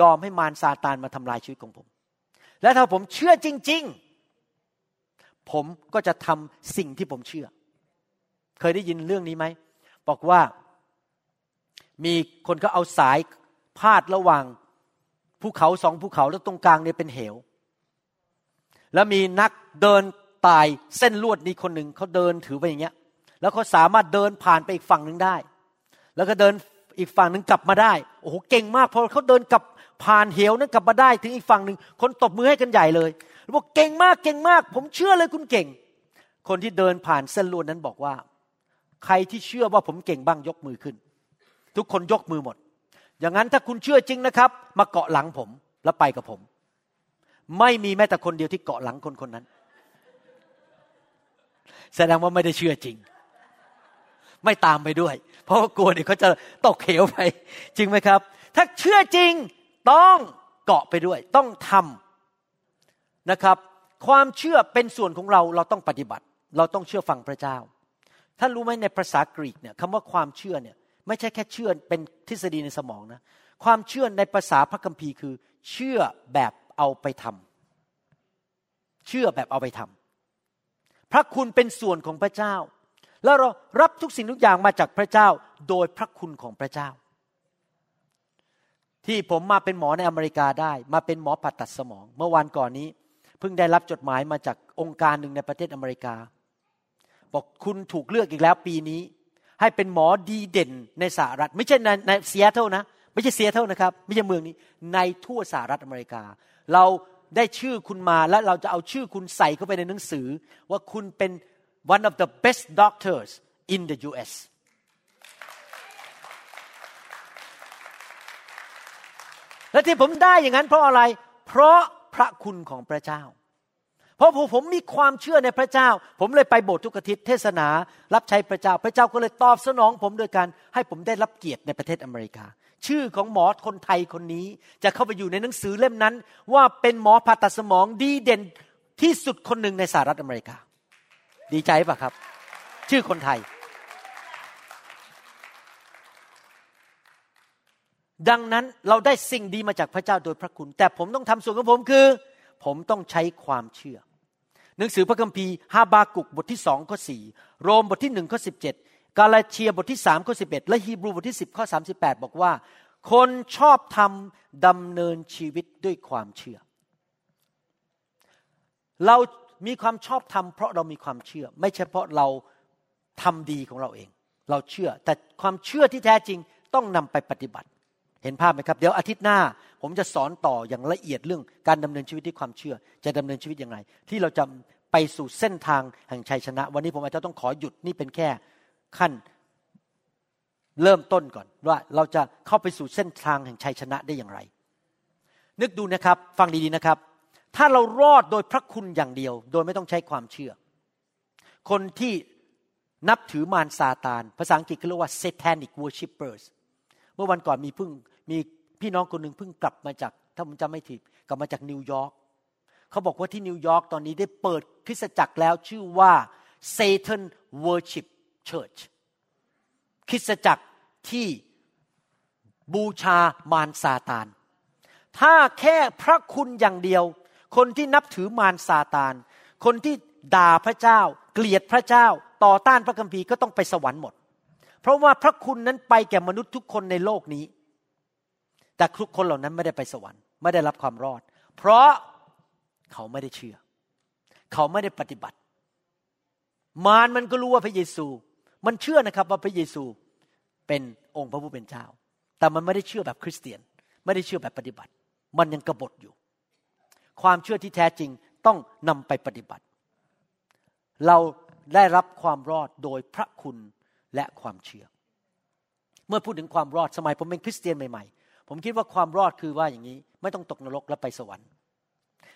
ยอมให้มารซาตานมาทำลายชีวิตของผม และถ้าผมเชื่อจริง ๆ ผมก็จะทำสิ่งที่ผมเชื่อ เคยได้ยินเรื่องนี้ไหม บอกว่ามีคนก็เอาสายพาดระหว่างภูเขาสองภูเขาแล้วตรงกลางเนี่ยเป็นเหว แล้วมีนักเดินตายเส้นลวดนี้คนหนึ่งเขาเดินถือไปอย่างเงี้ย แล้วเขาสามารถเดินผ่านไปอีกฝั่งหนึ่งได้ แล้วก็เดินอีกฝั่งหนึ่งกลับมาได้โอ้โหเก่งมากพอเขาเดินกลับผ่านเหวนั้นกลับมาได้ถึงอีกฝั่งหนึ่งคนตบมือให้กันใหญ่เลยบอกเก่งมากเก่งมาก ผมเชื่อเลยคุณเก่ง คนที่เดินผ่านเส้นลวดนั้นบอกว่า ใครที่เชื่อว่าผมเก่งบ้างยกมือขึ้น ทุกคนยกมือหมด อย่างนั้นถ้าคุณเชื่อจริงนะครับ มาเกาะหลังผมแล้วไปกับผม ไม่มีแม้แต่คนเดียวที่เกาะหลังคนคนนั้น แสดงว่าไม่ได้เชื่อจริง ไม่ตามไปด้วย เพราะกลัวเดี๋ยวเขาจะตกเหวไป จริงไหมครับ ถ้าเชื่อจริงต้องเกาะไปด้วย ต้องทำนะครับ ความเชื่อเป็นส่วนของเราเราต้องปฏิบัติ เราต้องเชื่อฟังพระเจ้าท่านรู้ไหมในภาษากรีกเนี่ยคำว่าความเชื่อเนี่ยไม่ใช่แค่เชื่อเป็นทฤษฎีในสมองนะความเชื่อในภาษาพระคัมภีร์คือ เชื่อแบบ เอาไปทำเชื่อแบบเอาไปทำพระคุณเป็นส่วนของพระเจ้า แล้วเรารับทุกสิ่งทุกอย่างมาจากพระเจ้าโดยพระคุณของพระเจ้า ที่ผมมาเป็นหมอในอเมริกาได้ มาเป็นหมอผ่าตัดสมอง เมื่อวานก่อนนี้เพิ่งได้รับจดหมายมาจากองค์การหนึ่งในประเทศอเมริกา บอกคุณถูกเลือกอีกแล้วปีนี้ ให้เป็นหมอดีเด่นในสหรัฐ ไม่ใช่ในในเซียเท่านะไม่ใช่เซียเท่านะครับ ไม่ใช่เมืองนี้ ในทั่วสหรัฐอเมริกา เราได้ชื่อคุณมาและเราจะเอาชื่อคุณใส่เข้าไปในหนังสือ ว่าคุณเป็น one of the best doctors in the U.S. และที่ผมได้อย่างนั้นเพราะอะไร เพราะพระคุณของพระเจ้า เพราะผมมีความเชื่อในพระเจ้า ผมเลยไปโบสถ์ทุกอาทิตย์เทศนา รับใช้พระเจ้า พระเจ้าก็เลยตอบสนองผมโดยการให้ผมได้รับเกียรติในประเทศอเมริกา ชื่อของหมอคนไทยคนนี้ จะเข้าไปอยู่ในหนังสือเล่มนั้น ว่าเป็นหมอผ่าตัดสมองดีเด่นที่สุดคนหนึ่งในสหรัฐอเมริกา ดีใจปะครับ ชื่อคนไทย ดังนั้นเราได้สิ่งดีมาจากพระเจ้าโดยพระคุณ แต่ผมต้องทำส่วนของผมคือ ผมต้องใช้ความเชื่อ หนังสือพระคัมภีร์ฮาบากุกบทที่สองข้อสี่โรมบทที่หนึ่งข้อสิบเจ็ดกาลาเชียบทที่สามข้อสิบเอ็ดและฮีบรูบทที่สิบข้อสามสิบแปดบอกว่า คนชอบทำดำเนินชีวิตด้วยความเชื่อ เรามีความชอบธรรมเพราะเรามีความเชื่อ ไม่ใช่เพราะเราทำดีของเราเอง เราเชื่อ แต่ความเชื่อที่แท้จริงต้องนำไปปฏิบัติ เห็นภาพไหมครับ เดี๋ยวอาทิตย์หน้า ผมจะสอนต่ออย่างละเอียดเรื่องการดำเนินชีวิตด้วยความเชื่อ จะดำเนินชีวิตอย่างไร ที่เราจะไปสู่เส้นทางแห่งชัยชนะ วันนี้ผมอาจจะต้องขอหยุดนี่เป็นแค่ขั้นเริ่มต้นก่อนว่าเราจะเข้าไปสู่เส้นทางแห่งชัยชนะได้อย่างไร นึกดูนะครับฟังดีๆนะครับ ถ้าเรารอดโดยพระคุณอย่างเดียว โดยไม่ต้องใช้ความเชื่อ คนที่นับถือมารซาตาน ภาษาอังกฤษเขาเรียกว่า satanic worshippers เมื่อวันก่อนมีพึ่ง มีพี่น้องคนหนึ่งเพิ่งกลับมาจาก ถ้าผมจำไม่ผิดกลับมาจากนิวยอร์กเขาบอกว่าที่นิวยอร์กตอนนี้ได้เปิดคริสตจักรแล้วชื่อว่า Satan Worship Church คริสตจักรที่บูชามารซาตาน ถ้าแค่พระคุณอย่างเดียว คนที่นับถือมารซาตาน คนที่ด่าพระเจ้า เกลียดพระเจ้า ต่อต้านพระคัมภีร์ก็ต้องไปสวรรค์หมด เพราะว่าพระคุณนั้นไปแก่มนุษย์ทุกคนในโลกนี้ แต่ทุกคนเหล่านั้นไม่ได้ไปสวรรค์ไม่ได้รับความรอด เพราะเขาไม่ได้เชื่อ เขาไม่ได้ปฏิบัติ มารมันก็รู้ว่าพระเยซู มันเชื่อนะครับว่าพระเยซูเป็นองค์พระผู้เป็นเจ้า แต่มันไม่ได้เชื่อแบบคริสเตียน ไม่ได้เชื่อแบบปฏิบัติ มันยังกบฏอยู่ ความเชื่อที่แท้จริงต้องนำไปปฏิบัติ เราได้รับความรอดโดยพระคุณและความเชื่อ เมื่อพูดถึงความรอดสมัยผมเป็นคริสเตียนใหม่ๆ ผมคิดว่าความรอดคือว่าอย่างนี้ ไม่ต้องตกนรกแล้วไปสวรรค์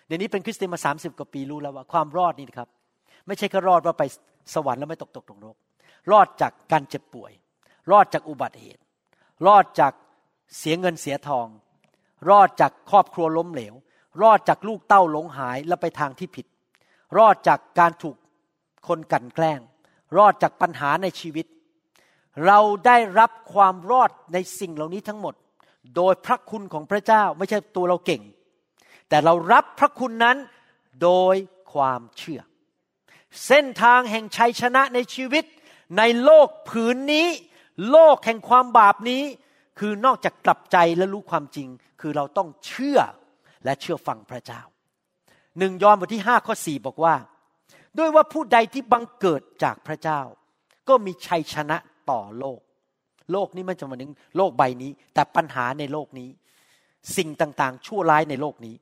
เดี๋ยวนี้เป็นคริสเตียนมาสามสิบกว่าปีรู้แล้วว่าความรอดนี่นครับ ไม่ใช่แค่รอดว่าไปสวรรค์แล้วไม่ตกตกนรก รอดจากการเจ็บป่วย รอดจากอุบัติเหตุ รอดจากเสียเงินเสียทอง รอดจากครอบครัวล้มเหลว รอดจากลูกเต้าหลงหายแล้วไปทางที่ผิด รอดจากการถูกคนกันแกล้ง รอดจากปัญหาในชีวิต เราได้รับความรอดในสิ่งเหล่านี้ทั้งหมด โดยพระคุณของพระเจ้าไม่ใช่ตัวเราเก่ง แต่เรารับพระคุณนั้นโดยความเชื่อ เส้นทางแห่งชัยชนะในชีวิต ในโลกผืนนี้ โลกแห่งความบาปนี้ คือนอกจากกลับใจและรู้ความจริง คือเราต้องเชื่อและเชื่อฟังพระเจ้าหนึ่งยอห์นบทที่ห้าข้อสี่บอกว่า ด้วยว่าผู้ใดที่บังเกิดจากพระเจ้า ก็มีชัยชนะต่อโลก โลกนี้ไม่จะมาถึงโลกใบนี้ แต่ปัญหาในโลกนี้ สิ่งต่างๆ ชั่วร้ายในโลกนี้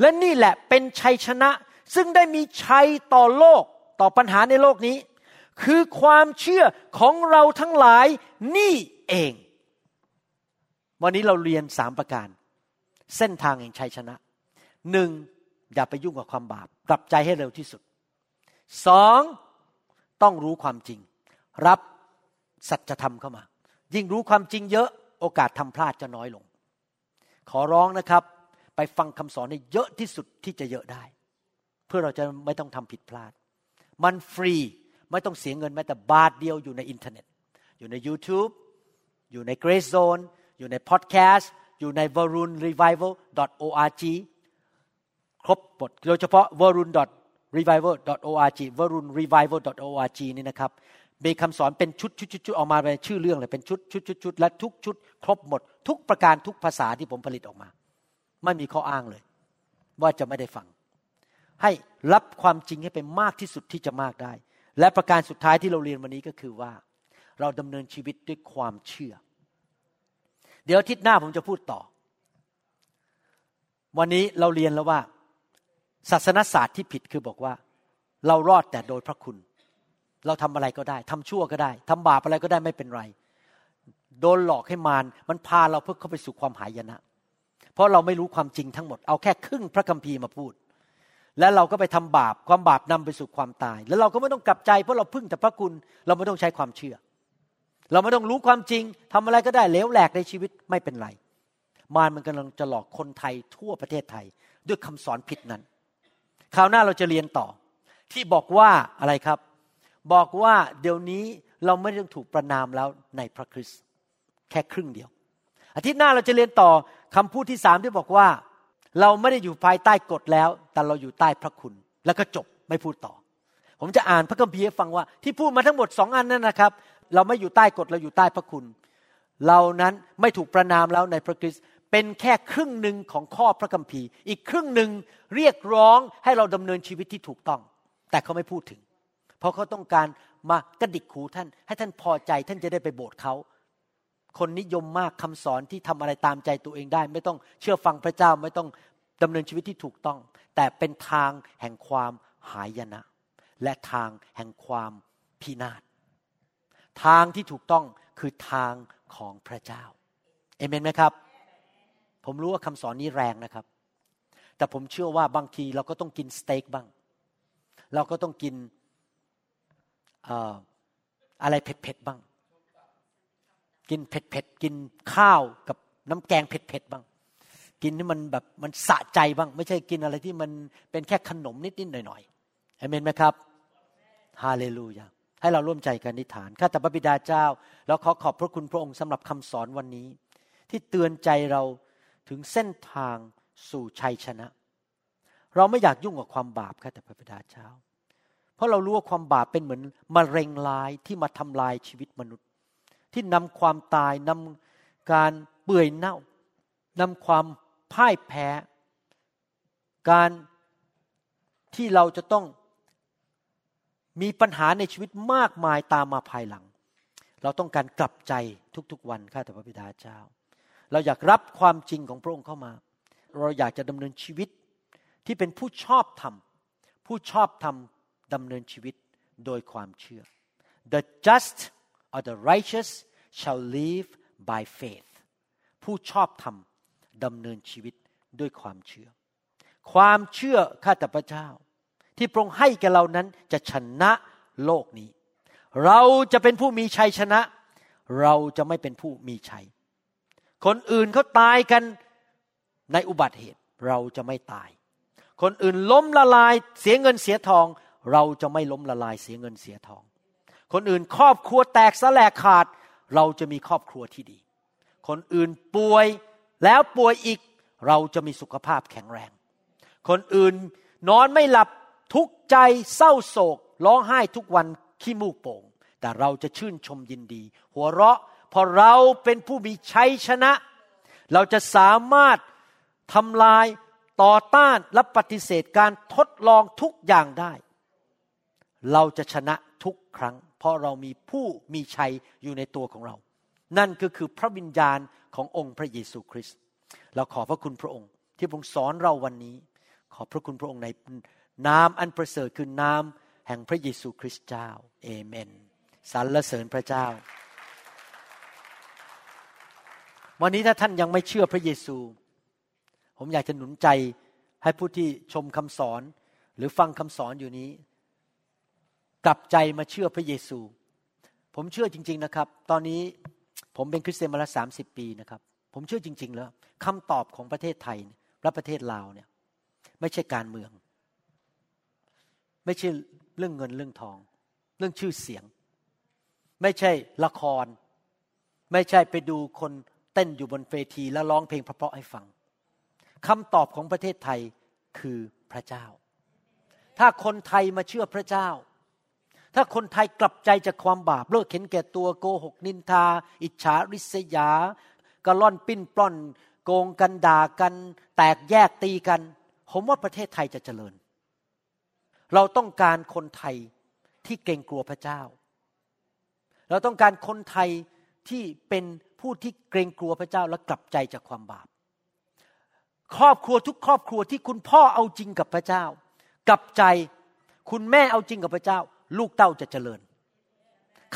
และนี่แหละเป็นชัยชนะ ซึ่งได้มีชัยต่อโลกต่อปัญหาในโลกนี้ คือความเชื่อของเราทั้งหลายนี่เอง วันนี้เราเรียนสามประการ เส้นทางแห่งชัยชนะหนึ่งอย่าไปยุ่งกับความบาปกลับใจให้เร็วที่สุดสองต้องรู้ความจริง รับสัจธรรมเข้ามา ยิ่งรู้ความจริงเยอะโอกาสทำพลาดจะน้อยลง ขอร้องนะครับ ไปฟังคำสอนให้เยอะที่สุดที่จะเยอะได้ เพื่อเราจะไม่ต้องทำผิดพลาด มันฟรีไม่ต้องเสียเงินแม้แต่บาทเดียวอยู่ในอินเทอร์เน็ต อยู่ใน YouTube อยู่ใน Grace Zone อยู่ในพอดแคสต์อยู่ใน v a r u n revival org ครบหมดโดยเฉพาะ v a r u n revival.org วรุณ revival.org นี่นะครับ มีคำสอนเป็นชุดชุดชุดออกมาเป็นชื่อเรื่องเลยเป็นชุดชุดชุดชุดและทุกชุด ครบหมด ทุกประการทุกภาษาที่ผมผลิตออกมา ไม่มีข้ออ้างเลย ว่าจะไม่ได้ฟัง ให้รับความจริงให้เป็นมากที่สุดที่จะมากได้ และประการสุดท้ายที่เราเรียนวันนี้ก็คือว่า เราดำเนินชีวิตด้วยความเชื่อ เดี๋ยวอาทิตย์หน้าผมจะพูดต่อ วันนี้เราเรียนแล้วว่า ศาสนศาสตร์ที่ผิดคือบอกว่า เรารอดแต่โดยพระคุณ เราทำอะไรก็ได้ทำชั่วก็ได้ทำบาปอะไรก็ได้ไม่เป็นไร โดนหลอกให้มารมันพาเราเพื่อเข้าไปสู่ความหายนะ เพราะเราไม่รู้ความจริงทั้งหมด เอาแค่ครึ่งพระคัมภีร์มาพูด แล้วเราก็ไปทำบาปความบาปนำไปสู่ความตาย แล้วเราก็ไม่ต้องกลับใจเพราะเราพึ่งแต่พระคุณ เราไม่ต้องใช้ความเชื่อ เราไม่ต้องรู้ความจริงทำอะไรก็ได้เลวแหลกในชีวิตไม่เป็นไร มารมันกำลังจะหลอกคนไทยทั่วประเทศไทยด้วยคำสอนผิดนั้น คราวหน้าเราจะเรียนต่อ ที่บอกว่าอะไรครับ บอกว่าเดี๋ยวนี้เราไม่ต้องถูกประนามแล้วในพระคริสต์แค่ครึ่งเดียว อาทิตย์หน้าเราจะเรียนต่อคำพูดที่สามที่บอกว่า เราไม่ได้อยู่ภายใต้กฎแล้ว แต่เราอยู่ใต้พระคุณ แล้วก็จบไม่พูดต่อ ผมจะอ่านพระคัมภีร์ให้ฟังว่า ที่พูดมาทั้งหมดสองอันนั้นนะครับ เราไม่อยู่ใต้กฎเราอยู่ใต้พระคุณ เรานั้นไม่ถูกประนามแล้วในพระคริสต์เป็นแค่ครึ่งหนึ่งของข้อพระคัมภีร์ อีกครึ่งหนึ่งเรียกร้องให้เราดำเนินชีวิตที่ถูกต้อง แต่เขาไม่พูดถึง เพราะเขาต้องการมากระดิกหูท่าน ให้ท่านพอใจท่านจะได้ไปโบสถ์เขา คนนิยมมากคำสอนที่ทำอะไรตามใจตัวเองได้ ไม่ต้องเชื่อฟังพระเจ้าไม่ต้องดำเนินชีวิตที่ถูกต้อง แต่เป็นทางแห่งความหายนะ และทางแห่งความพินาศทางที่ถูกต้องคือทางของพระเจ้าเอเมนไหมครับ ผมรู้ว่าคำสอนนี้แรงนะครับ แต่ผมเชื่อว่าบางทีเราก็ต้องกินสเต็กบ้าง เราก็ต้องกิน อะไรเผ็ดๆบ้าง กินเผ็ดๆกินข้าวกับน้ำแกงเผ็ดๆบ้าง กินที่มันแบบมันสะใจบ้าง ไม่ใช่กินอะไรที่มันเป็นแค่ขนมนิดๆหน่อยๆเอเมนไหมครับฮาเลลูยาให้เราร่วมใจกันนิฐานข้าแต่พระบิดาเจ้าแล้วขอขอบพระคุณพระองค์สำหรับคำสอนวันนี้ ที่เตือนใจเราถึงเส้นทางสู่ชัยชนะ เราไม่อยากยุ่งกับความบาปค่ะแต่พระบิดาเจ้า เพราะเรารู้ว่าความบาปเป็นเหมือนมะเร็งลายที่มาทำลายชีวิตมนุษย์ ที่นำความตายนำการเปื่อยเน่านำความพ่ายแพ้ การที่เราจะต้องมีปัญหาในชีวิตมากมายตามมาภายหลัง เราต้องการกลับใจทุกๆวันข้าแต่พระบิดาเจ้า เราอยากรับความจริงของพระองค์เข้ามา เราอยากจะดำเนินชีวิตที่เป็นผู้ชอบธรรมผู้ชอบธรรม ดำเนินชีวิตโดยความเชื่อ the just or the righteous shall live by faith ผู้ชอบธรรมดำเนินชีวิตด้วยความเชื่อ ความเชื่อข้าแต่พระเจ้า ที่พระองค์ให้แก่เรานั้นจะชนะโลกนี้ เราจะเป็นผู้มีชัยชนะ เราจะไม่เป็นผู้มีชัย คนอื่นเขาตายกันในอุบัติเหตุเราจะไม่ตาย คนอื่นล้มละลายเสียเงินเสียทอง เราจะไม่ล้มละลายเสียเงินเสียทอง คนอื่นครอบครัวแตกสลายขาด เราจะมีครอบครัวที่ดี คนอื่นป่วยแล้วป่วยอีก เราจะมีสุขภาพแข็งแรง คนอื่นนอนไม่หลับทุกใจเศร้าโศก ร้องไห้ทุกวันขี้มูกโป่ง แต่เราจะชื่นชมยินดี หัวเราะพอเราเป็นผู้มีชัยชนะ เราจะสามารถทำลายต่อต้านและปฏิเสธการทดลองทุกอย่างได้ เราจะชนะทุกครั้ง เพราะเรามีผู้มีชัยอยู่ในตัวของเรา นั่นก็คือพระวิญญาณขององค์พระเยซูคริสต์เราขอพระคุณพระองค์ ที่พระองค์สอนเราวันนี้ ขอพระคุณพระองค์ในนามอันประเสริฐคือนามแห่งพระเยซูคริสต์เจ้าเอเมนสรรเสริญพระเจ้า วันนี้ถ้าท่านยังไม่เชื่อพระเยซู ผมอยากจะหนุนใจให้ผู้ที่ชมคำสอน หรือฟังคำสอนอยู่นี้ กลับใจมาเชื่อพระเยซู ผมเชื่อจริง ๆนะครับ ตอนนี้ผมเป็นคริสเตียนมาแล้วสาสิบปีนะครับ ผมเชื่อจริง ๆ แล้วคำตอบของประเทศไทยและประเทศลาวเนี่ย ไม่ใช่การเมือง ไม่ใช่เรื่องเงินเรื่องทอง เรื่องชื่อเสียง ไม่ใช่ละคร ไม่ใช่ไปดูคนเต้นอยู่บนเวทีแล้วร้องเพลงเพราะๆให้ฟังคำตอบของประเทศไทยคือพระเจ้า ถ้าคนไทยมาเชื่อพระเจ้า ถ้าคนไทยกลับใจจากความบาปเลิกเห็นแก่ตัวโกหกนินทา อิจฉาริษยากระล่อนปิ้นปล้อน โกงกันด่ากัน แตกแยกตีกัน ผมว่าประเทศไทยจะเจริญ เราต้องการคนไทยที่เกรงกลัวพระเจ้า เราต้องการคนไทยที่เป็นผู้ที่เกรงกลัวพระเจ้าและกลับใจจากความบาป ครอบครัวทุกครอบครัวที่คุณพ่อเอาจริงกับพระเจ้า กลับใจคุณแม่เอาจริงกับพระเจ้า ลูกเต้าจะเจริญ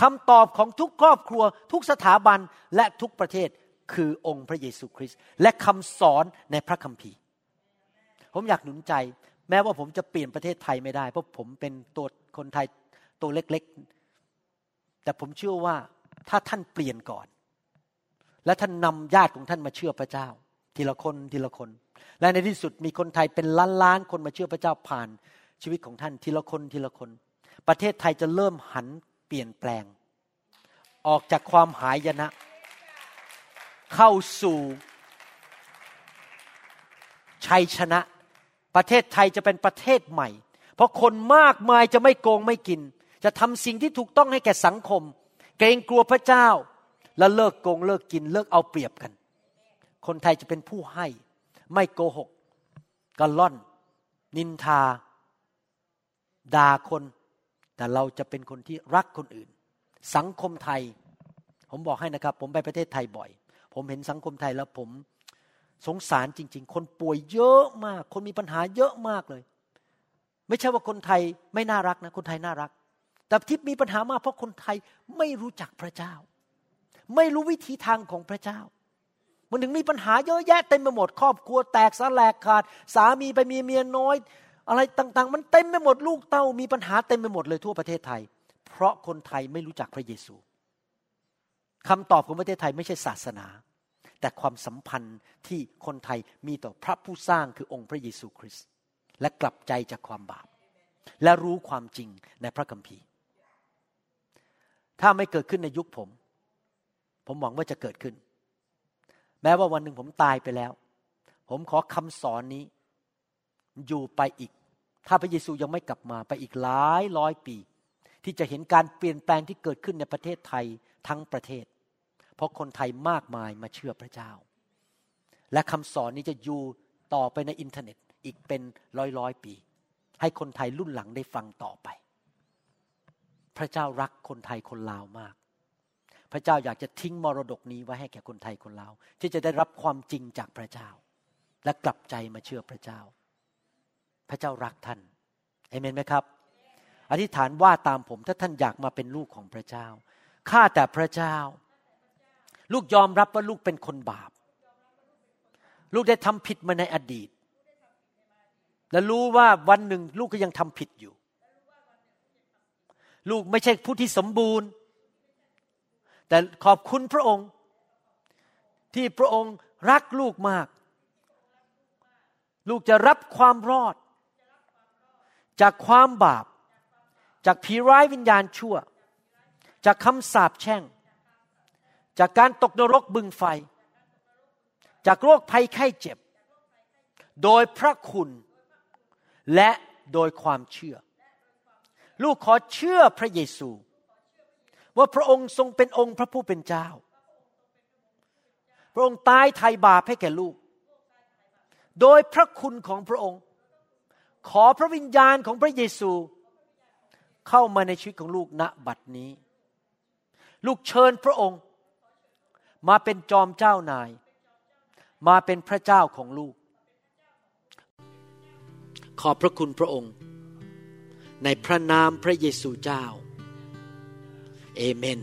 คำตอบของทุกครอบครัว ทุกสถาบันและทุกประเทศคือองค์พระเยซูคริสต์และคำสอนในพระคัมภีร์ ผมอยากหนุนใจ แม้ว่าผมจะเปลี่ยนประเทศไทยไม่ได้ เพราะผมเป็นตัวคนไทยตัวเล็กๆ แต่ผมเชื่อว่าถ้าท่านเปลี่ยนก่อน และท่านนำญาติของท่านมาเชื่อพระเจ้า ทีละคนทีละคน และในที่สุดมีคนไทยเป็นล้านล้านคนมาเชื่อพระเจ้าผ่านชีวิตของท่านทีละคนทีละคน ประเทศไทยจะเริ่มหันเปลี่ยนแปลง ออกจากความหายนะ เข้าสู่ชัยชนะ ประเทศไทยจะเป็นประเทศใหม่ เพราะคนมากมายจะไม่โกงไม่กิน จะทำสิ่งที่ถูกต้องให้แก่สังคม เกรงกลัวพระเจ้า และเลิกโกงเลิกกิน เลิกเอาเปรียบกัน คนไทยจะเป็นผู้ให้ ไม่โกหกกันล่อน นินทาด่าคน แต่เราจะเป็นคนที่รักคนอื่น สังคมไทย ผมบอกให้นะครับ ผมไปประเทศไทยบ่อย ผมเห็นสังคมไทยแล้วผมสงสารจริง ๆ คนป่วยเยอะมาก คนมีปัญหาเยอะมากเลย ไม่ใช่ว่าคนไทยไม่น่ารักนะ คนไทยน่ารัก แต่ที่มีปัญหามากเพราะคนไทยไม่รู้จักพระเจ้า ไม่รู้วิธีทางของพระเจ้า มันถึงมีปัญหาเยอะแยะเต็มไปหมด ครอบครัวแตกสลายขาด สามีไปมีเมียน้อย อะไรต่างๆ มันเต็มไปหมดลูกเต้ามีปัญหาเต็มไปหมดเลยทั่วประเทศไทย เพราะคนไทยไม่รู้จักพระเยซูคำตอบของประเทศไทยไม่ใช่ศาสนา แต่ความสัมพันธ์ที่คนไทยมีต่อพระผู้สร้างคือองค์พระเยซูคริสต์และกลับใจจากความบาป และรู้ความจริงในพระคัมภีร์ ถ้าไม่เกิดขึ้นในยุคผม ผมหวังว่าจะเกิดขึ้น แม้ว่าวันหนึ่งผมตายไปแล้ว ผมขอคำสอนนี้ อยู่ไปอีก ถ้าพระเยซูยังไม่กลับมาไปอีกหลายร้อยปี ที่จะเห็นการเปลี่ยนแปลงที่เกิดขึ้นในประเทศไทยทั้งประเทศ เพราะคนไทยมากมายมาเชื่อพระเจ้า และคำสอนนี้จะอยู่ต่อไปในอินเทอร์เน็ตอีกเป็นร้อยร้อยปี ให้คนไทยรุ่นหลังได้ฟังต่อไป พระเจ้ารักคนไทยคนลาวมาก พระเจ้าอยากจะทิ้งมรดกนี้ไว้ให้แก่คนไทยคนลาวที่จะได้รับความจริงจากพระเจ้า และกลับใจมาเชื่อพระเจ้า ระเจ้ารักท่านเอเมนไหมครับ อธิษฐานว่าตามผมถ้าท่านอยากมาเป็นลูกของพระเจ้าข้าแต่พระเจ้า ลูกยอมรับว่าลูกเป็นคนบาป ลูกได้ทำผิดมาในอดีต และรู้ว่าวันหนึ่งลูกก็ยังทำผิดอยู่ ลูกไม่ใช่ผู้ที่สมบูรณ์ แต่ขอบคุณพระองค์ ที่พระองค์รักลูกมาก ลูกจะรับความรอด จากความบาป จากผีร้ายวิญญาณชั่ว จากคำสาปแช่ง จากการตกนรกบึงไฟ จากโรคภัยไข้เจ็บ โดยพระคุณและโดยความเชื่อ ลูกขอเชื่อพระเยซู ว่าพระองค์ทรงเป็นองค์พระผู้เป็นเจ้า พระองค์ตายไถ่บาปให้แก่ลูก โดยพระคุณของพระองค์ ขอพระวิญญาณของพระเยซู เข้ามาในชีวิตของลูกณบัดนี้ ลูกเชิญพระองค์ มาเป็นจอมเจ้านาย มาเป็นพระเจ้าของลูก ขอบพระคุณพระองค์ ในพระนามพระเยซูเจ้า เอเมน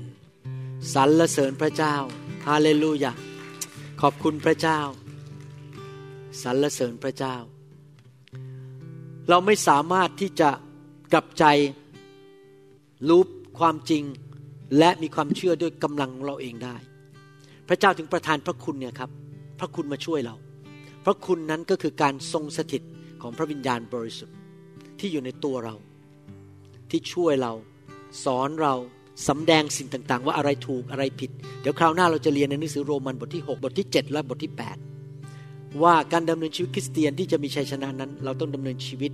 สรรเสริญพระเจ้าฮาเลลูยาขอบคุณพระเจ้าสรรเสริญพระเจ้า เราไม่สามารถที่จะกลับใจรู้ความจริงและมีความเชื่อด้วยกำลังของเราเองได้ พระเจ้าถึงประทานพระคุณเนี่ยครับ พระคุณมาช่วยเรา พระคุณนั้นก็คือการทรงสถิตของพระวิญญาณบริสุทธิ์ที่อยู่ในตัวเรา ที่ช่วยเราสอนเราสำแดงสิ่งต่าง ๆ ว่าอะไรถูกอะไรผิด เดี๋ยวคราวหน้าเราจะเรียนในหนังสือโรมันบทที่ 6 บทที่ 7 และบทที่ 8 ว่าการดำเนินชีวิตคริสเตียนที่จะมีชัยชนะนั้น เราต้องดำเนินชีวิต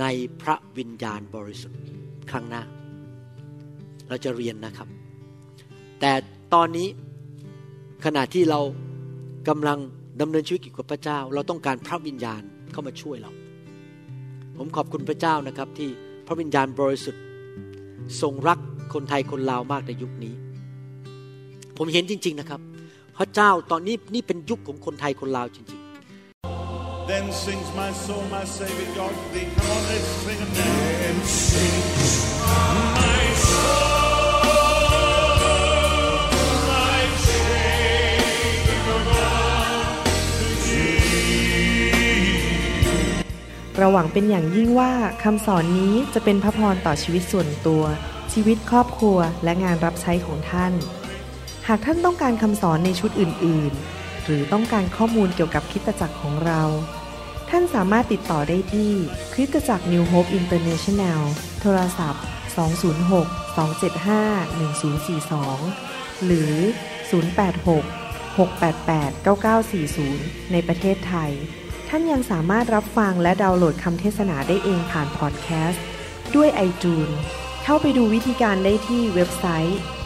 ในพระวิญญาณบริสุทธิ์ครั้งหน้า เราจะเรียนนะครับ แต่ตอนนี้ขณะที่เรากำลังดำเนินชีวิตกับพระเจ้า เราต้องการพระวิญญาณเข้ามาช่วยเรา ผมขอบคุณพระเจ้านะครับที่พระวิญญาณบริสุทธิ์ ทรงรักคนไทยคนลาวมากในยุคนี้ ผมเห็นจริง ๆนะครับ พระเจ้าตอนนี้นี่เป็นยุคของคนไทยคนลาวจริง Then sings my soul, my Savior God to thee. Come on, let's sing it now. Then sings my soul, my Savior God to thee. เราหวังเป็นอย่างยิ่งว่าคำสอนนี้จะเป็นพระพรต่อชีวิตส่วนตัว ชีวิตครอบครัวและงานรับใช้ของท่าน หากท่านต้องการคำสอนในชุดอื่น ๆ หรือต้องการข้อมูลเกี่ยวกับคริสตจักรของเรา ท่านสามารถติดต่อได้ที่คริสตจักร New Hope International โทรศัพท์ 206-275-1042 หรือ 086-688-9940 ในประเทศไทย ท่านยังสามารถรับฟังและดาวน์โหลดคำเทศนาได้เองผ่านพอดแคสต์ด้วยไอจูนเข้าไปดูวิธีการได้ที่เว็บไซต์